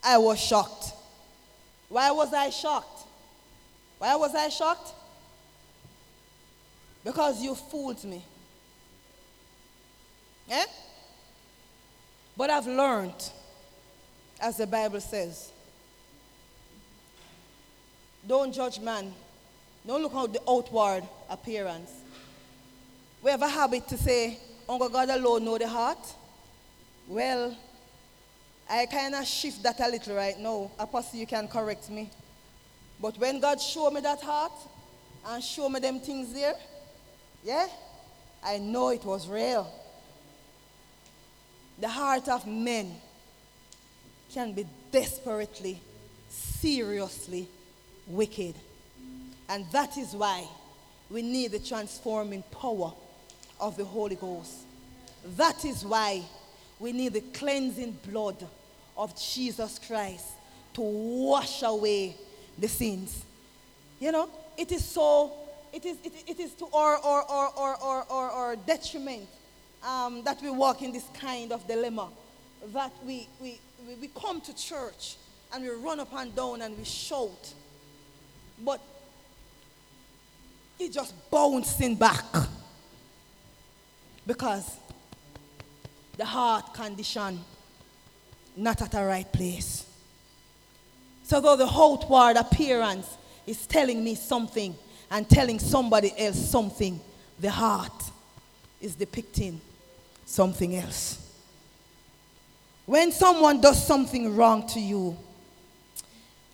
I was shocked. Why was I shocked? Why was I shocked? Because you fooled me. Eh? But I've learned, as the Bible says, don't judge man. Don't look at the outward appearance. We have a habit to say, Uncle God alone know the heart. Well, I kind of shift that a little right now. Apostle, you can correct me. But when God showed me that heart and showed me them things there, yeah, I know it was real. The heart of men can be desperately, seriously wicked. And that is why we need the transforming power of the Holy Ghost. That is why we need the cleansing blood of Jesus Christ to wash away the sins. You know, it is so, it is, it, it is to our, our, our, our, our, our, our detriment um, that we walk in this kind of dilemma. That we, we, we, we come to church and we run up and down and we shout but he just bouncing back because the heart condition not at the right place. So though the outward appearance is telling me something and telling somebody else something, the heart is depicting something else. When someone does something wrong to you,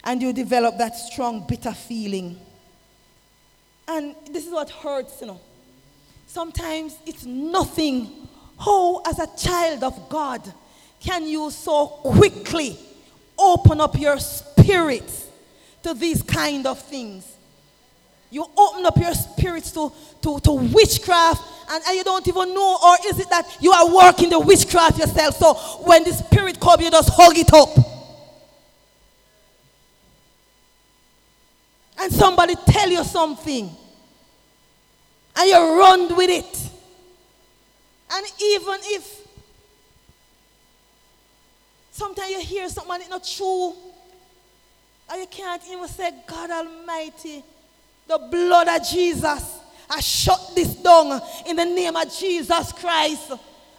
and you develop that strong, bitter feeling. And this is what hurts, you know. Sometimes it's nothing. How, as a child of God, can you so quickly open up your spirit to these kind of things? You open up your spirit to, to, to witchcraft and, and, you don't even know, or is it that you are working the witchcraft yourself? So when the spirit comes, you just hug it up. and somebody tell you something and you run with it. And even if sometimes you hear something it's not true, and you can't even say, God Almighty, the blood of Jesus, I shut this down in the name of Jesus Christ.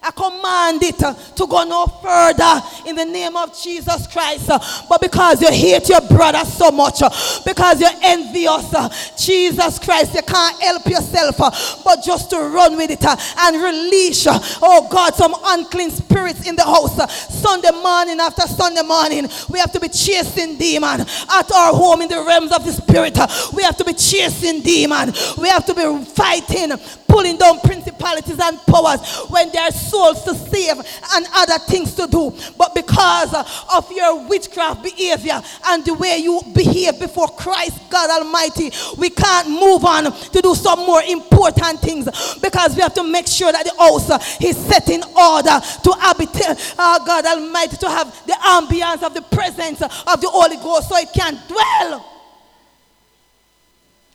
I command it to go no further in the name of Jesus Christ. But because you hate your brother so much, because you're envious, Jesus Christ, you can't help yourself but just to run with it and release, oh God, some unclean spirits in the house. Sunday morning after Sunday morning, we have to be chasing demon at our home in the realms of the spirit. We have to be chasing demon. We have to be fighting pulling down principalities and powers when their souls to save and other things to do. But because of your witchcraft behavior and the way you behave before Christ God Almighty, we can't move on to do some more important things because we have to make sure that the house is set in order to habit, uh, God Almighty, to have the ambience of the presence of the Holy Ghost so it can dwell.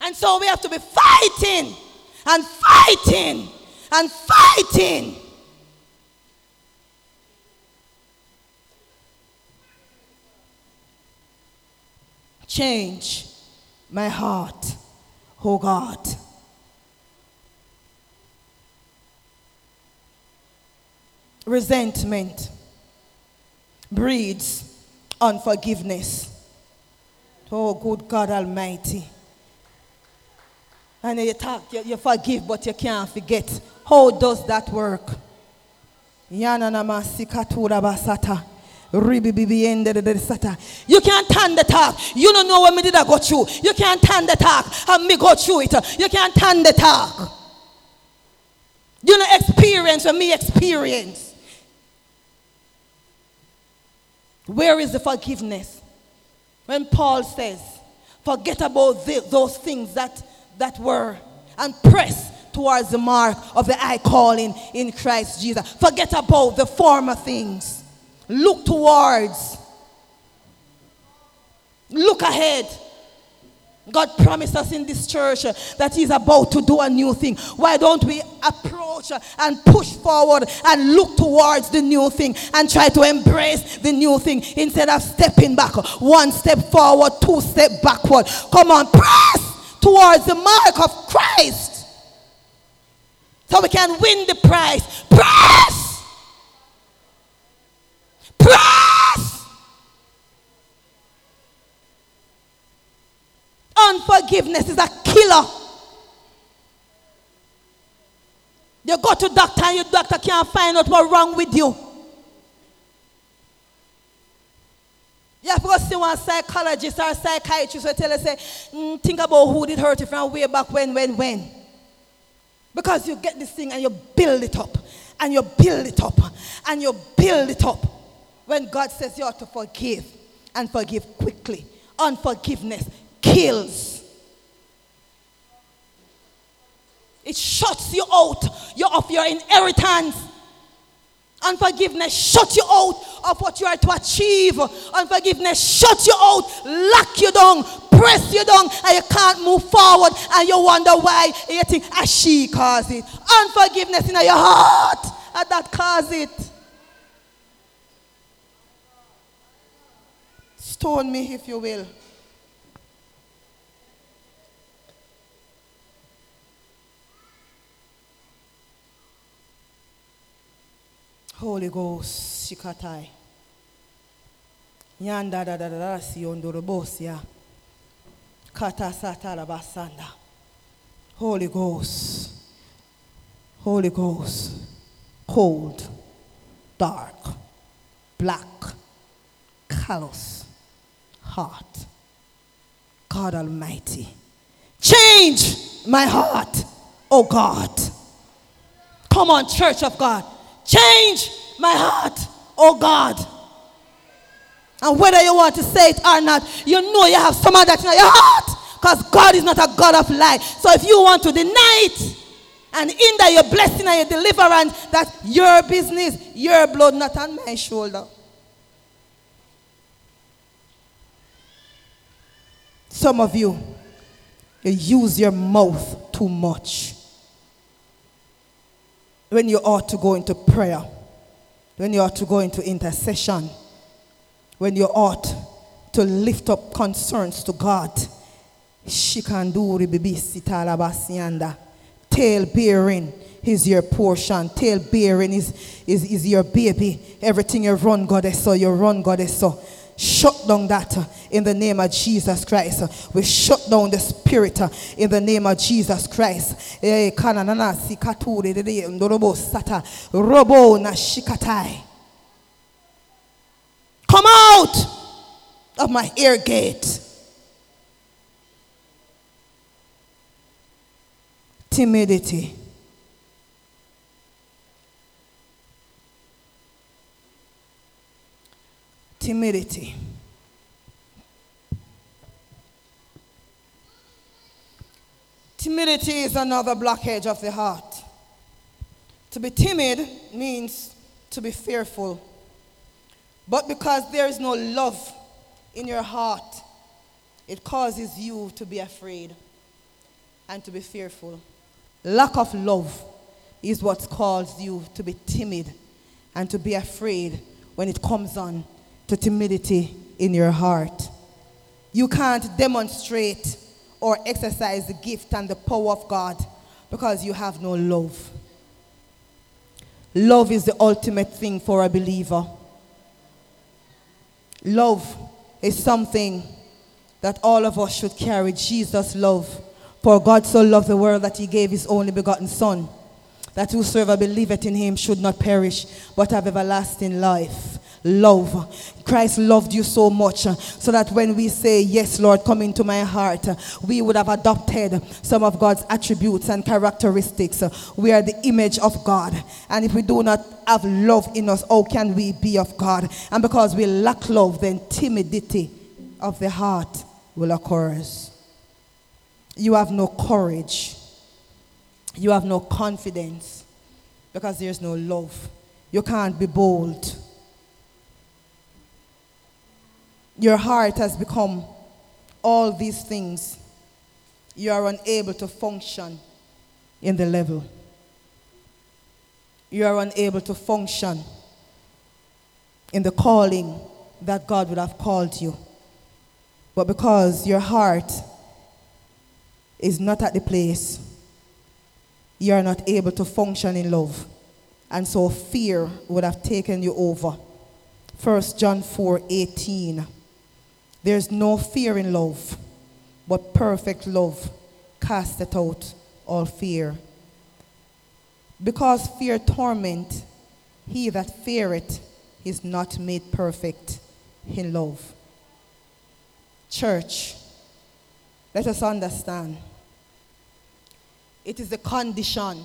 And so we have to be fighting and fighting and fighting. Change my heart, oh God. Resentment breeds unforgiveness. Oh, good God Almighty. And you talk, you, you forgive, but you can't forget. How does that work? You can't turn the talk. You don't know what me did I go through. You can't turn the talk and me go through it. You can't turn the talk. You know experience what me experience. Where is the forgiveness? When Paul says, forget about the, those things that that were and press towards the mark of the high calling in Christ Jesus. Forget about the former things. Look towards. Look ahead. God promised us in this church that He's about to do a new thing. Why don't we approach and push forward and look towards the new thing and try to embrace the new thing instead of stepping back? One step forward, two step backward. Come on, press! towards the mark of Christ so we can win the prize. Press! Press! Unforgiveness is a killer. You go to doctor and your doctor can't find out what's wrong with you. You have to go see one psychologist or psychiatrist who tell you, say, mm, think about who did hurt you from way back when, when, when. Because you get this thing and you build it up, and you build it up, and you build it up. When God says you ought to forgive and forgive quickly. Unforgiveness kills. It shuts you out you're of your inheritance. Unforgiveness shut you out of what you are to achieve. Unforgiveness shut you out, lock you down, press you down, and you can't move forward. And you wonder why. And you think, ah, she caused it. Unforgiveness in your heart, and that caused it. Stone me if you will. Holy Ghost, Shikatai. Nyanda da da da da siondorobosia. Kata satara basanda. Holy Ghost. Holy Ghost. Cold, dark, black, callous, heart. God Almighty. Change my heart, oh God. Come on, church of God. Change my heart, oh God. And whether you want to say it or not, you know you have some of that in your heart. Because God is not a God of lie. So if you want to deny it and hinder your blessing and your deliverance, that's your business, your blood, not on my shoulder. Some of you, you use your mouth too much when you ought to go into prayer, when you ought to go into intercession, when you ought to lift up concerns to God. Shikanduri bibisi Tail bearing is your portion. Tail bearing is, is, is your baby. Everything you run, goddess, saw. You run, God, I saw. Shut down that in the name of Jesus Christ. We shut down the spirit in the name of Jesus Christ. Eh, Come out of my ear gate. Timidity. timidity. Timidity is another blockage of the heart. To be timid means to be fearful. But because there is no love in your heart, it causes you to be afraid and to be fearful. Lack of love is what causes you to be timid and to be afraid when it comes on to timidity in your heart. You can't demonstrate or exercise the gift and the power of God because you have no love. Love is the ultimate thing for a believer. Love is something that all of us should carry Jesus' love. For God so loved the world that he gave his only begotten Son, that whosoever believeth in him should not perish, but have everlasting life love. Christ loved you so much uh, so that when we say, Yes, Lord, come into my heart, uh, we would have adopted some of God's attributes and characteristics. We are the image of God. And if we do not have love in us, how can we be of God? And because we lack love, then timidity of the heart will occur. You have no courage. You have no confidence because there's no love. You can't be bold your heart has become all these things, you are unable to function in the level. You are unable to function in the calling that God would have called you. But because your heart is not at the place, you are not able to function in love. And so fear would have taken you over. 1 John 4 18. There's no fear in love, but perfect love casteth out all fear. Because fear torment, he that feareth is not made perfect in love. Church, let us understand. It is the condition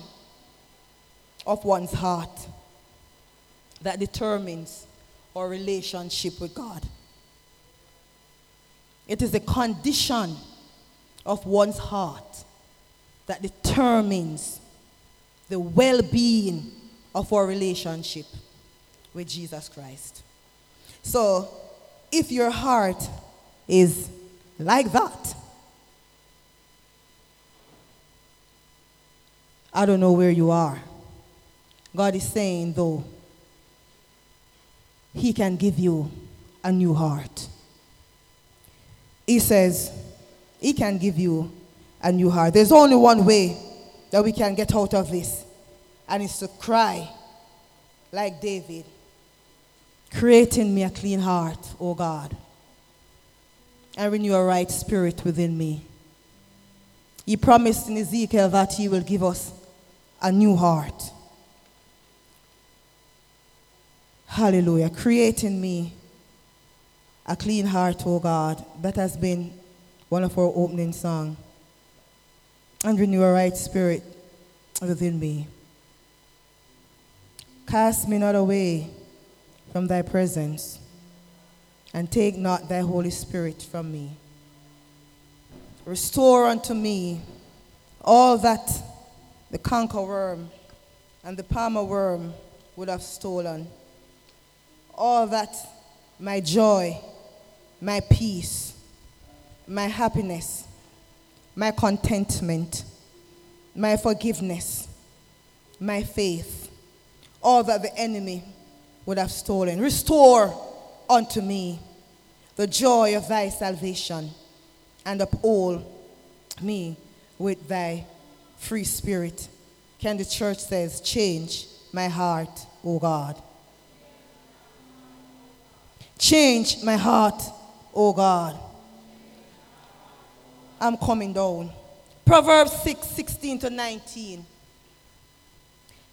of one's heart that determines our relationship with God. It is the condition of one's heart that determines the well being of our relationship with Jesus Christ. So, if your heart is like that, I don't know where you are. God is saying, though, He can give you a new heart. He says, He can give you a new heart. There's only one way that we can get out of this, and it's to cry like David, creating me a clean heart, O God, and renew a right spirit within me. He promised in Ezekiel that He will give us a new heart. Hallelujah. Create in me a clean heart, O God. That has been one of our opening songs. And renew a right spirit within me. Cast me not away from thy presence, and take not thy Holy Spirit from me. Restore unto me all that the canker worm and the palmer worm would have stolen. All that my joy, my peace, my happiness, my contentment, my forgiveness, my faith, all that the enemy would have stolen. Restore unto me the joy of thy salvation and uphold me with thy free spirit. Can the church says, change my heart, O God. Change my heart, O God. I'm coming down. Proverbs 6 16 to 19.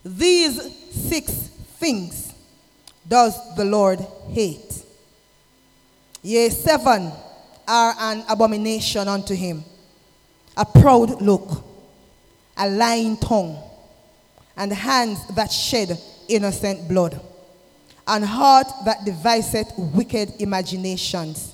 These six things does the Lord hate. Yea, seven are an abomination unto him a proud look, a lying tongue, and hands that shed innocent blood, and heart that deviseth wicked imaginations,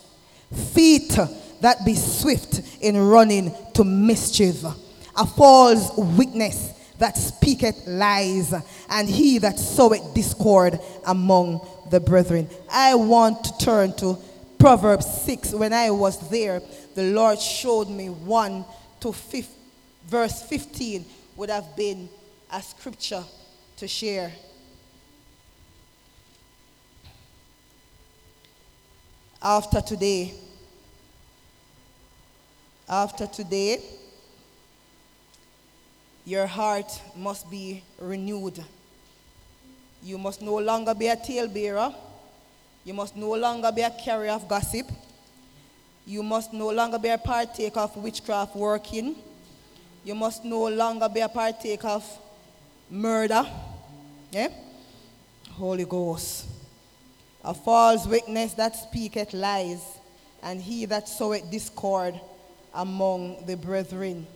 feet that be swift in running to mischief, a false witness that speaketh lies, and he that soweth discord among the brethren. I want to turn to Proverbs 6. When I was there, the Lord showed me 1 to 5, verse 15 would have been a scripture to share. After today, after today, your heart must be renewed. You must no longer be a talebearer. You must no longer be a carrier of gossip. You must no longer be a partaker of witchcraft working. You must no longer be a partaker of murder. Yeah? Holy Ghost. A false witness that speaketh lies, and he that soweth discord among the brethren.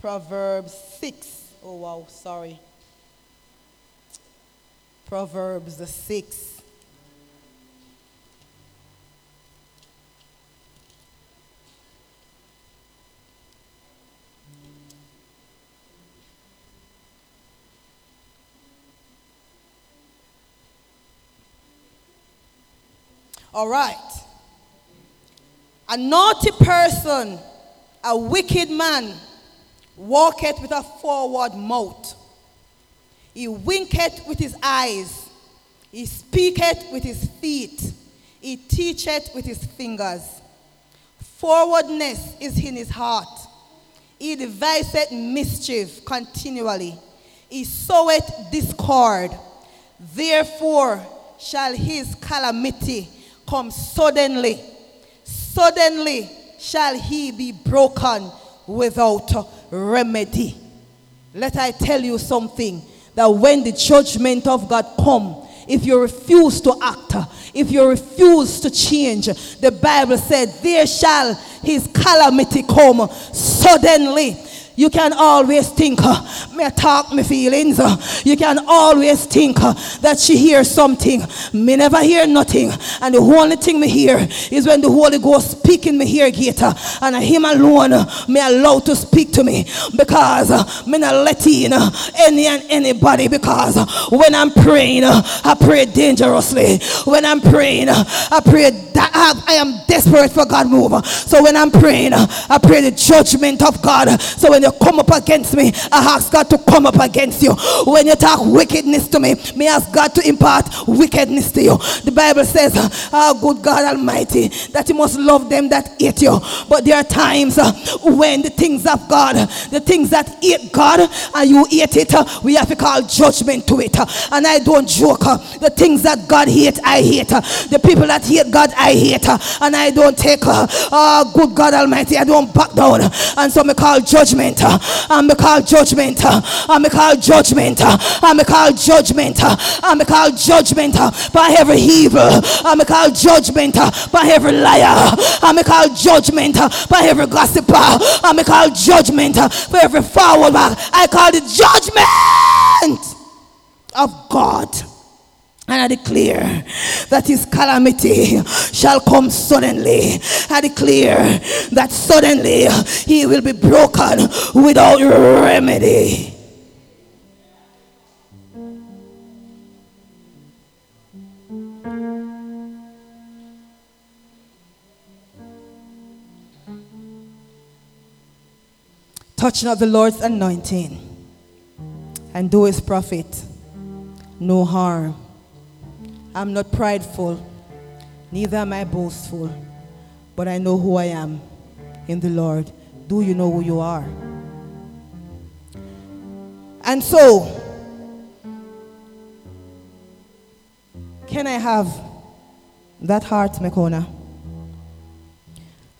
Proverbs 6. Oh, wow, sorry. Proverbs the 6. All right. A naughty person, a wicked man, walketh with a forward mouth. He winketh with his eyes. He speaketh with his feet. He teacheth with his fingers. Forwardness is in his heart. He deviseth mischief continually. He soweth discord. Therefore shall his calamity come suddenly. Suddenly shall he be broken without remedy. Let I tell you something that when the judgment of God come, if you refuse to act, if you refuse to change, the Bible said, there shall his calamity come suddenly. You can always think, uh, me talk me feelings. Uh, you can always think uh, that she hears something. Me never hear nothing. And the only thing me hear is when the Holy Ghost speaking me hear gate. Uh, and him alone me allow to speak to me. Because me not let in any and anybody. Because when I'm praying, I pray dangerously. When I'm praying, I pray that I, I am desperate for God move. So when I'm praying, I pray the judgment of God. So when you come up against me, I ask God to come up against you. When you talk wickedness to me, may ask God to impart wickedness to you. The Bible says, Oh, good God Almighty, that you must love them that hate you. But there are times uh, when the things of God, the things that hate God, and you hate it, uh, we have to call judgment to it. And I don't joke. uh, The things that God hate, I hate. The people that hate God, I hate. And I don't take, oh, good God Almighty, I don't back down. And so me call judgment. Uh, And me call judgment. uh, And me call judgment. uh, And me call judgment. uh, And me call judgment uh, by every evil. And me call judgment uh, by every liar. And me call judgment uh, by every gossiper. And me call judgment uh, for every back. I call the judgment of God. And I declare that his calamity shall come suddenly. I declare that suddenly he will be broken without remedy. Touch not the Lord's anointing and do his prophet no harm. I'm not prideful, neither am I boastful, but I know who I am in the Lord. Do you know who you are? And so, can I have that heart, Mekona?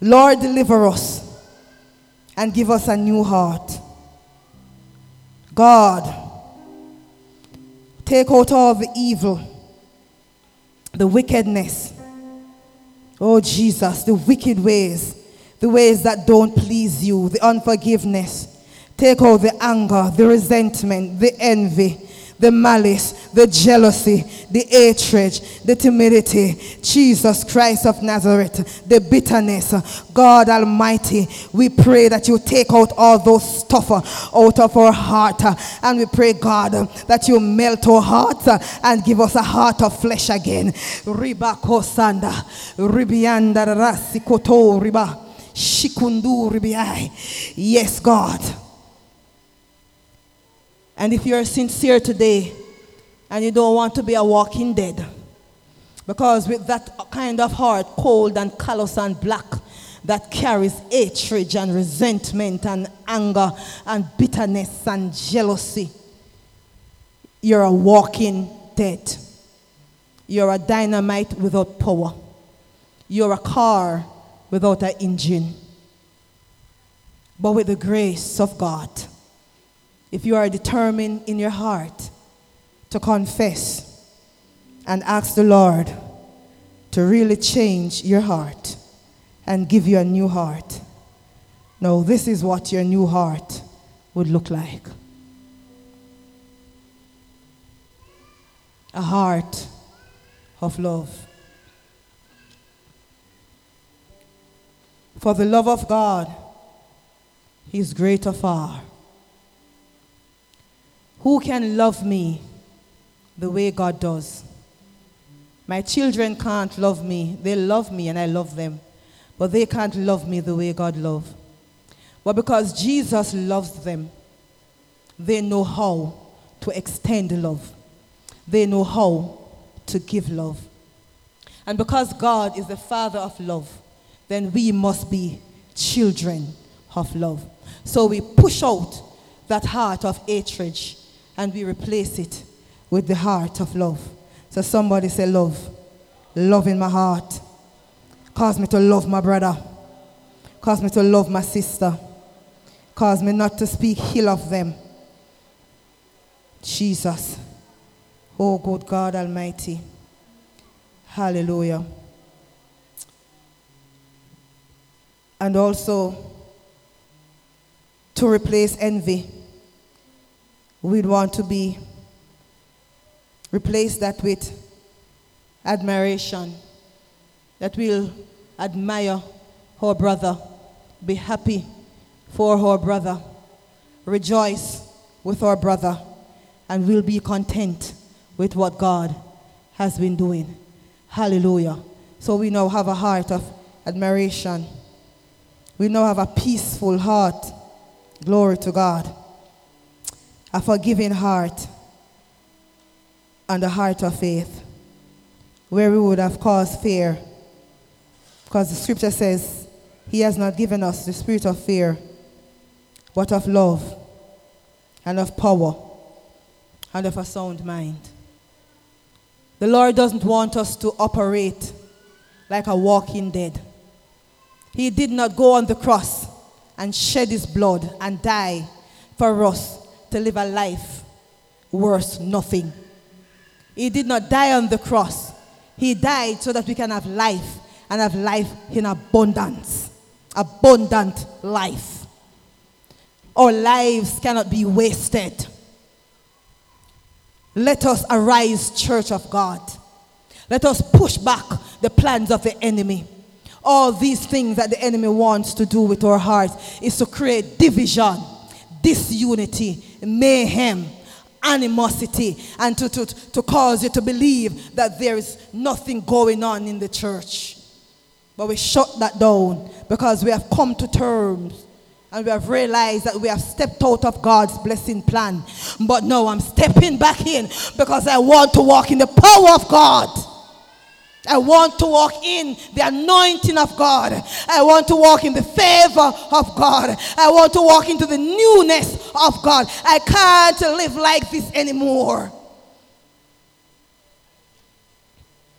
Lord, deliver us and give us a new heart. God, take out all the evil, the wickedness. Oh, Jesus, the wicked ways, the ways that don't please you, the unforgiveness. Take out the anger, the resentment, the envy, the malice, the jealousy, the hatred, the timidity. Jesus Christ of Nazareth, the bitterness. God Almighty, we pray that you take out all those stuff out of our heart. And we pray, God, that you melt our hearts and give us a heart of flesh again. Riba kosanda, ribianda rasi koto riba, shikundu ribiai. Yes, God. And if you're sincere today and you don't want to be a walking dead, because with that kind of heart, cold and callous and black, that carries hatred and resentment and anger and bitterness and jealousy, you're a walking dead. You're a dynamite without power. You're a car without an engine. But with the grace of God, if you are determined in your heart to confess and ask the Lord to really change your heart and give you a new heart. Now, this is what your new heart would look like a heart of love. For the love of God is greater far. Who can love me the way God does? My children can't love me. They love me and I love them. But they can't love me the way God loves. But because Jesus loves them, they know how to extend love. They know how to give love. And because God is the Father of love, then we must be children of love. So we push out that heart of hatred and we replace it with the heart of love. So somebody say, Love. Love in my heart. Cause me to love my brother. Cause me to love my sister. Cause me not to speak ill of them. Jesus. Oh, good God Almighty. Hallelujah. And also to replace envy, we'd want to be replace that with admiration, that we'll admire her brother, be happy for her brother, rejoice with our brother, and we'll be content with what God has been doing. Hallelujah. So we now have a heart of admiration. We now have a peaceful heart. Glory to God. A forgiving heart and a heart of faith. Where we would have caused fear. Because the scripture says, He has not given us the spirit of fear, but of love and of power and of a sound mind. The Lord doesn't want us to operate like a walking dead. He did not go on the cross and shed his blood and die for us to live a life worth nothing. He did not die on the cross. He died so that we can have life and have life in abundance. Abundant life. Our lives cannot be wasted. Let us arise, church of God. Let us push back the plans of the enemy. All these things that the enemy wants to do with our hearts is to create division, disunity, mayhem, animosity, and to, to, to cause you to believe that there is nothing going on in the church. But we shut that down because we have come to terms and we have realized that we have stepped out of God's blessing plan. But no, I'm stepping back in because I want to walk in the power of God. I want to walk in the anointing of God. I want to walk in the favor of God. I want to walk into the newness of God. I can't live like this anymore.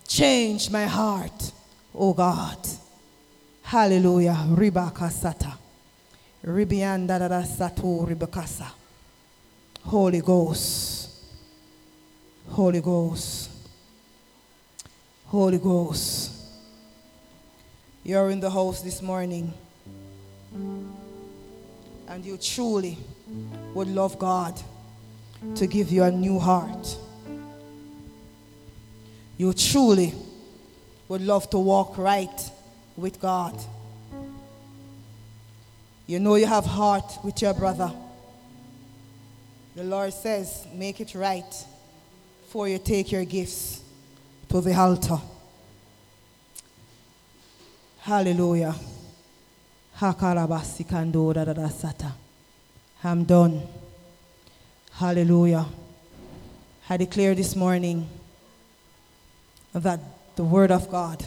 Change my heart, oh God. Hallelujah. Ribaka sata. Ribianda satu ribakasa. Holy Ghost. Holy Ghost. Holy Ghost. You're in the house this morning. And you truly would love God to give you a new heart. You truly would love to walk right with God. You know you have heart with your brother. The Lord says, make it right before you take your gifts to the altar. Hallelujah. I'm done. Hallelujah. I declare this morning that the word of God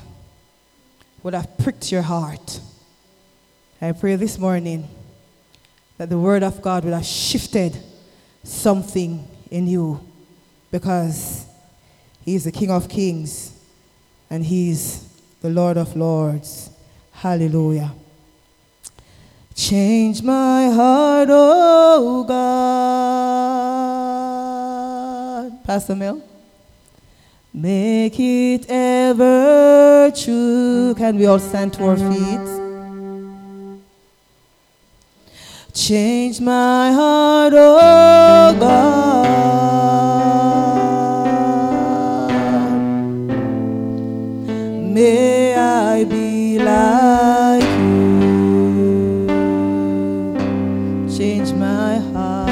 would have pricked your heart. I pray this morning that the word of God would have shifted something in you because He's the King of Kings and He's the Lord of Lords. Hallelujah. Change my heart, oh God. Pastor Mill. Make it ever true. Can we all stand to our feet? Change my heart, oh God. May I be like you. Change my heart,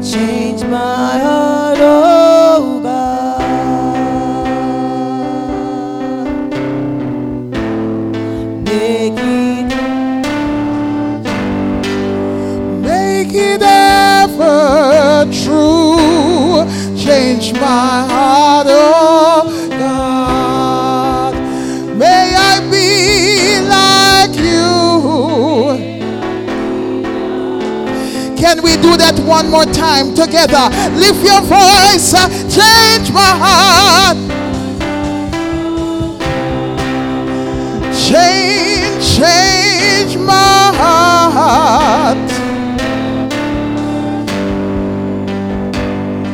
change my heart, oh God. Make it make it ever true. Change my heart, oh one more time together? Lift your voice. uh, Change my heart. Change, change my heart.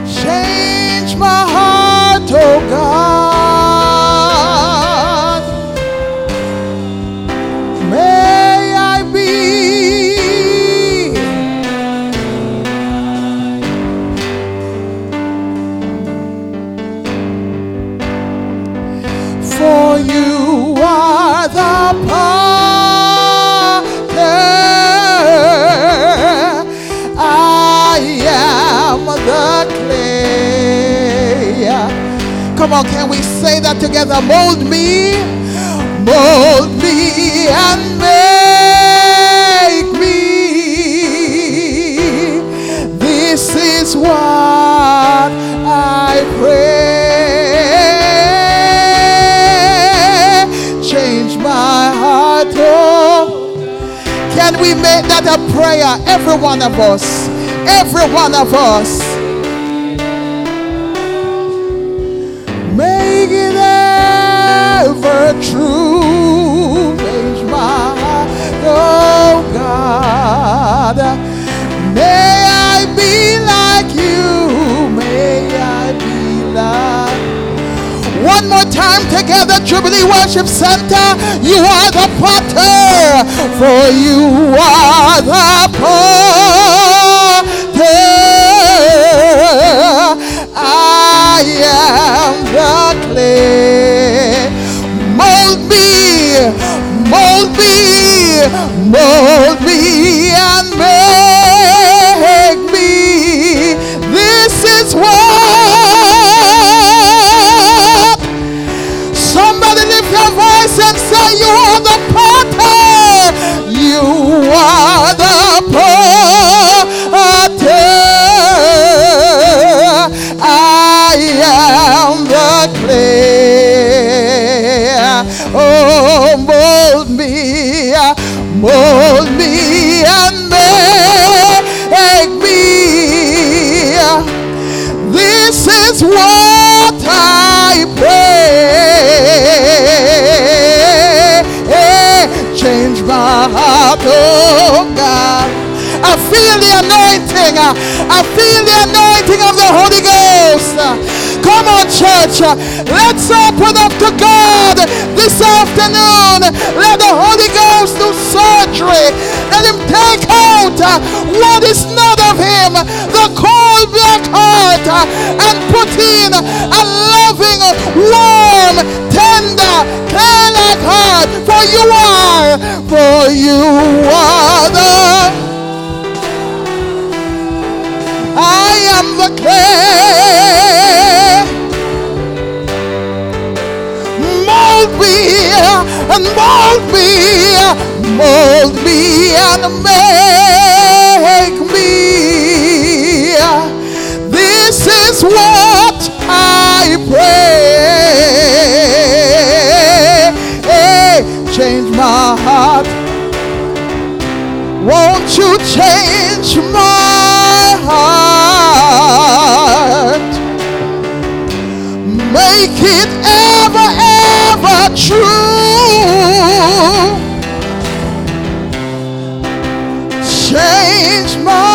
Change my heart, oh God. Come on, can we say that together? Mold me, mold me, and make me. This is what I pray. Change my heart, oh. Can we make that a prayer? Every one of us. Every one of us. Ever true. Change my oh God. May I be like you. May I be like one more time together, Jubilee Worship Center. You are the potter, for you are the potter. I am the clay. Mold me, mold me, and make me. This is what Somebody lift your voice and say, You are the potter. You are the potter. I am the clay. Oh, me, mold me, and make me. This is what I pray. Change my heart, oh God. I feel the anointing. I feel the anointing of the Holy Ghost. Come on, church. Let's open up to God this afternoon. Let the Holy Ghost do surgery. Let him take out what is not of him, the cold black heart, and put in a loving, warm, tender, clay-like heart. For you are, for you are the I am the clay. Me and mold me, mold me and make me. This is what I pray. Change my heart. Won't you change my heart? Make it ever, ever true. Change my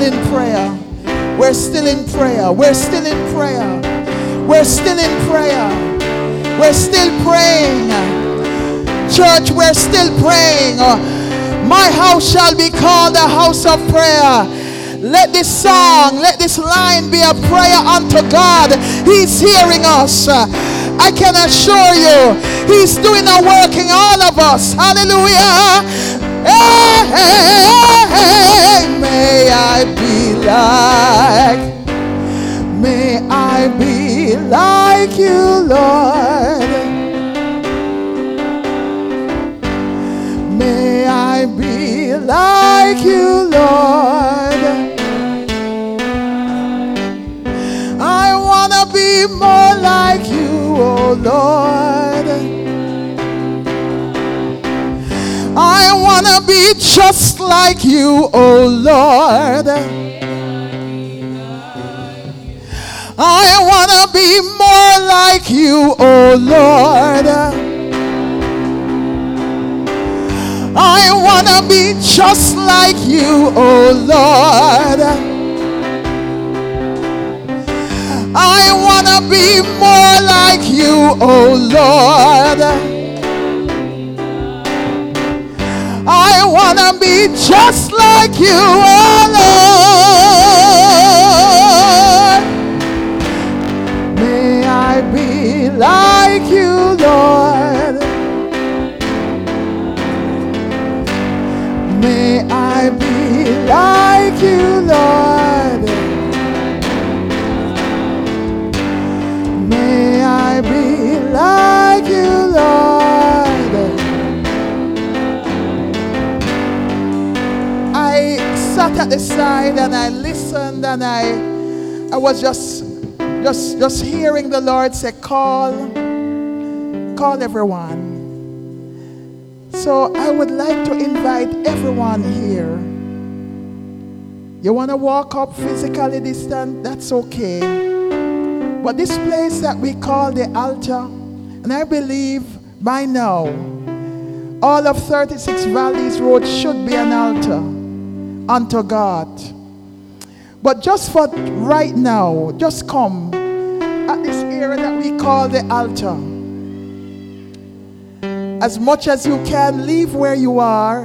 still in prayer. We're still in prayer. We're still in prayer. We're still in prayer. We're still praying. Church, we're still praying. My house shall be called a house of prayer. Let this song, let this line be a prayer unto God. He's hearing us. I can assure you, He's doing a work in all of us. Hallelujah. Hey, may I be like, may I be like you, Lord. May I be like you, Lord. I want to be more like you, oh Lord. I want to be just like you, oh Lord. I want to be more like you, oh Lord. I want to be just like you, oh Lord. I want to be more like you, oh Lord. I want to be just like you, oh Lord. May I be like you, Lord. May I be like you, the side and I listened and I I was just just just hearing the Lord say, call, call everyone. So I would like to invite everyone here. You want to walk up physically distant? That's okay. But this place that we call the altar, and I believe by now, all of 36 Valleys Road should be an altar unto God. But just for right now, just come at this area that we call the altar. As much as you can, leave where you are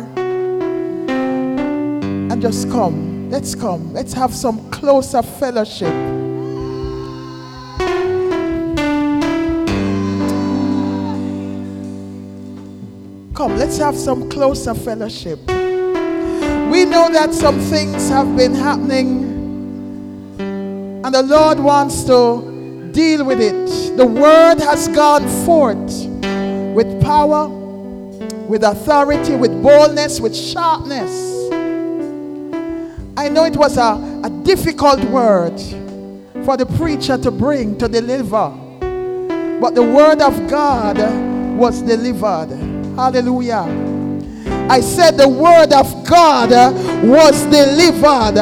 and just come. Let's come. Let's have some closer fellowship. Come, let's have some closer fellowship. We know that some things have been happening, and the Lord wants to deal with it. The word has gone forth with power, with authority, with boldness, with sharpness. I know it was a, a difficult word for the preacher to bring, to deliver, but the word of God was delivered. Hallelujah. I said the word of God uh, was delivered.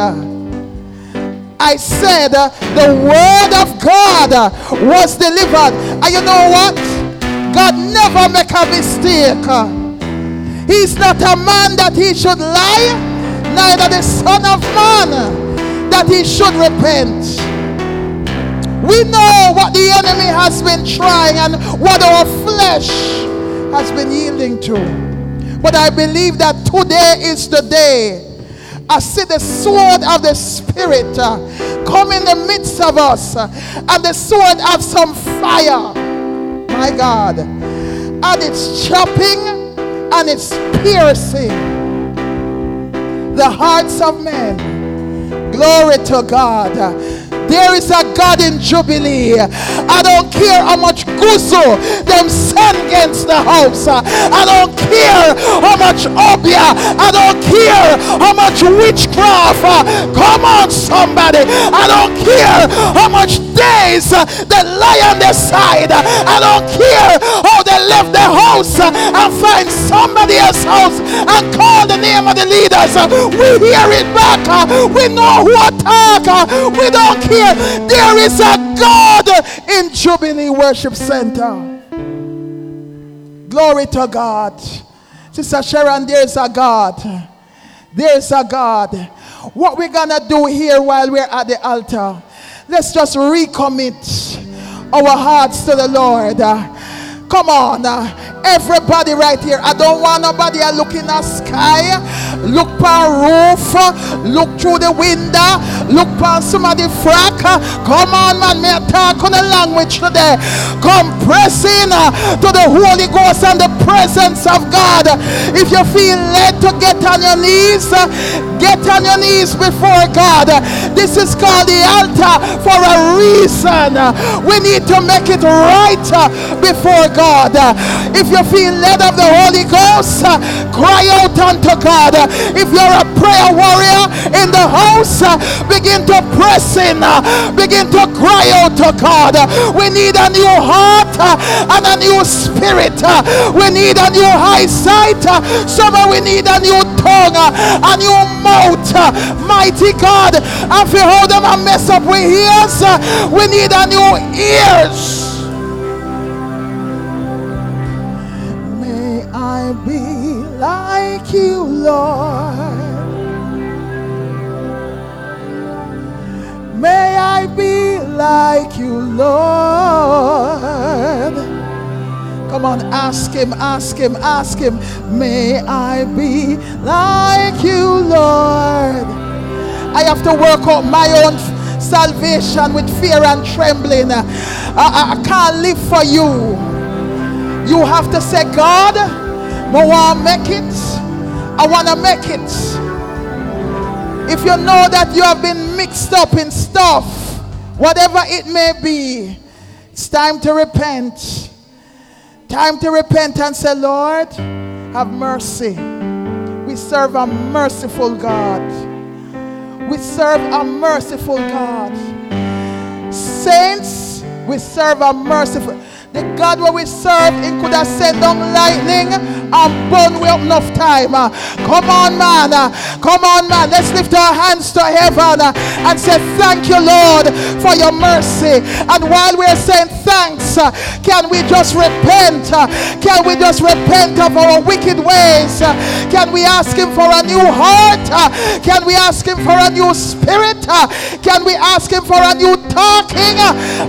I said uh, the word of God uh, was delivered. And you know what? God never make a mistake. He's not a man that he should lie, neither the son of man that he should repent. We know what the enemy has been trying and what our flesh has been yielding to. But I believe that today is the day. I see the sword of the Spirit uh, come in the midst of us, uh, and the sword of some fire. My God. And it's chopping and it's piercing the hearts of men. Glory to God. There is a God in Jubilee. I don't care how much guzo them send against the house. I don't care how much obia. I don't care how much witchcraft. Come on, somebody. I don't care how much days they lie on their side. I don't care how they left their house and find somebody else's house and call the name of the leaders. We hear it back. We know who attack. We don't care. There is a God in Jubilee Worship Center. Glory to God. Sister Sharon, there's a God. There's a God. What we're going to do here while we're at the altar, let's just recommit our hearts to the Lord. Come on, everybody right here. I don't want nobody looking at sky, look per roof, look through the window, Look past somebody frack. Come on, man. May I talk on the language today. Come press in uh, to the Holy Ghost and the presence of God. If you feel led to get on your knees, uh, get on your knees before God. This is called the altar for a reason. We need to make it right uh, before God. If you feel led of the Holy Ghost, cry out unto God. If you're a prayer warrior in the house, uh, begin to press in, uh, begin to cry out to God. We need a new heart uh, and a new spirit. We need a new eyesight. Some we need a new tongue, a new mouth. Mighty God, and for hold them and mess up with ears, we need a new ears. May I be like you, Lord. May I be like you, Lord. Come on, ask him, ask him, ask him. May I be like you, Lord. I have to work out my own salvation with fear and trembling. I, I, I can't live for you. You have to say, God, to make it. I want to make it. If you know that you have been mixed up in stuff, whatever it may be, it's time to repent. Time to repent and say, Lord, have mercy. We serve a merciful God. We serve a merciful God. Saints, we serve a merciful the God where we serve, He could have sent down lightning and burn up enough time. Come on, man. Come on, man. Let's lift our hands to heaven and say, Thank you, Lord, for your mercy. And while we're saying thanks, can we just repent? Can we just repent of our wicked ways? Can we ask Him for a new heart? Can we ask Him for a new spirit? Can we ask Him for a new talking?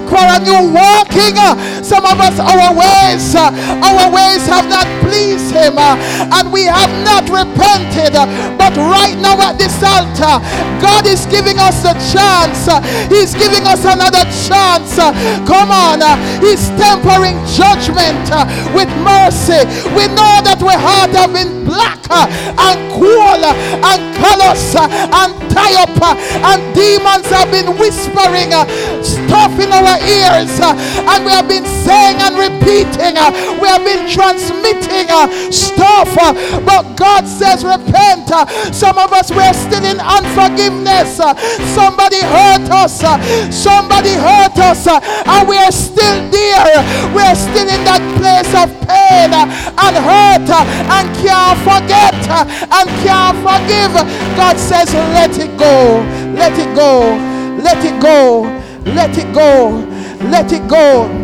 For a new walking? Some us, our ways, uh, our ways have not pleased Him, uh, and we have not repented. But right now at this altar, God is giving us a chance. He's giving us another chance. Come on, uh, He's tempering judgment with mercy. We know that we heart have been black and cool and callous and tie up, and demons have been whispering stuff in our ears, and we have been saying and repeating, uh, we have been transmitting uh, stuff, uh, but God says, Repent. Some of us we're still in unforgiveness. Somebody hurt us, somebody hurt us, and we're still there. We're still in that place of pain and hurt and can't forget and can't forgive. God says, Let it go, let it go, let it go, let it go, let it go.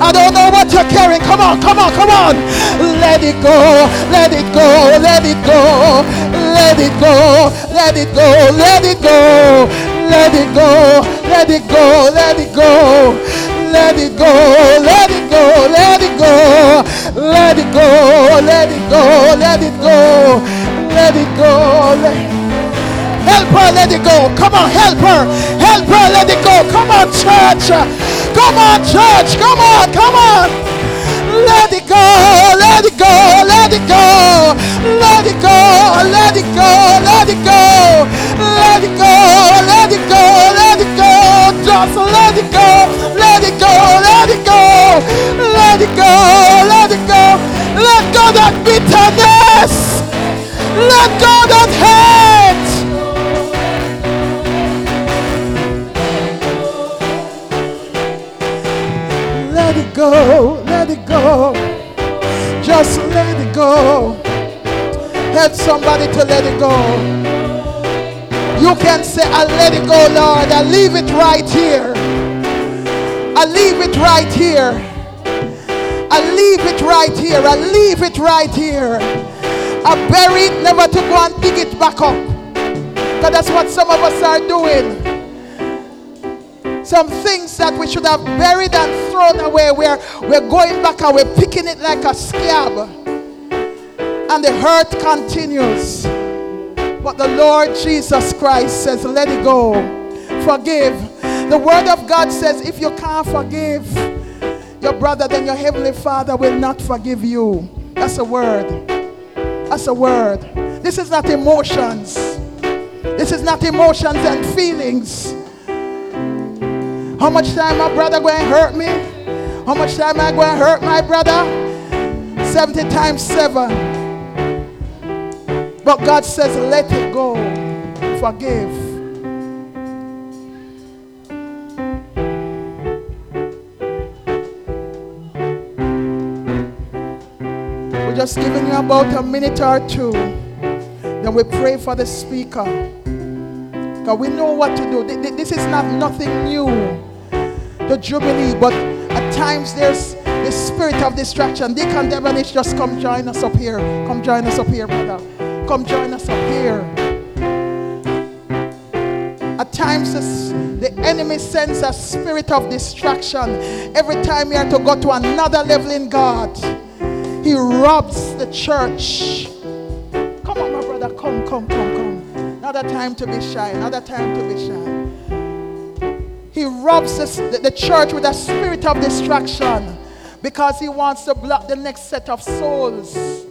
I don't know what you're carrying. Come on, come on, come on. Let it go, let it go, let it go, let it go, let it go, let it go, let it go, let it go, let it go. Let it go, let it go, let it go, let it go, let it go, let it go, let it go. Help her, let it go. Come on, help her. Help her, let it go. Come on, church. Come on, church. Come on, come on. Let it go, let it go, let it go, let it go, let it go, let it go, let it go, let it go, let it go, just let it go, let it go, let it go, let it go, let it go, let go that bitterness, let go that hate. Go, let it go. Just let it go. Help somebody to let it go. You can say, I let it go, Lord. I leave it right here. I leave it right here. I leave it right here. I leave it right here. I bury it, never to go and dig it back up. Because that's what some of us are doing. Some things that we should have buried and thrown away, we're, we're going back and we're picking it like a scab. And the hurt continues. But the Lord Jesus Christ says, let it go. Forgive. The word of God says, if you can't forgive your brother, then your heavenly father will not forgive you. That's a word. That's a word. This is not emotions. This is not emotions and feelings. How much time my brother going to hurt me? How much time I going to hurt my brother? 70 times 7. But God says, let it go. Forgive. We're just giving you about a minute or two. Then we pray for the speaker. Because we know what to do. This is not nothing new. Jubilee, but at times there's the spirit of distraction. Deacon Devonish, just come join us up here. Come join us up here, brother. Come join us up here. At times, the enemy sends a spirit of distraction. Every time you have to go to another level in God, he robs the church. Come on, my brother. Come, come, come, come. Another time to be shy. Another time to be shy. He robs the, the church with a spirit of distraction because he wants to block the next set of souls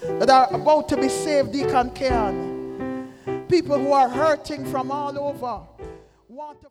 that are about to be saved, Deacon Kean. People who are hurting from all over want to.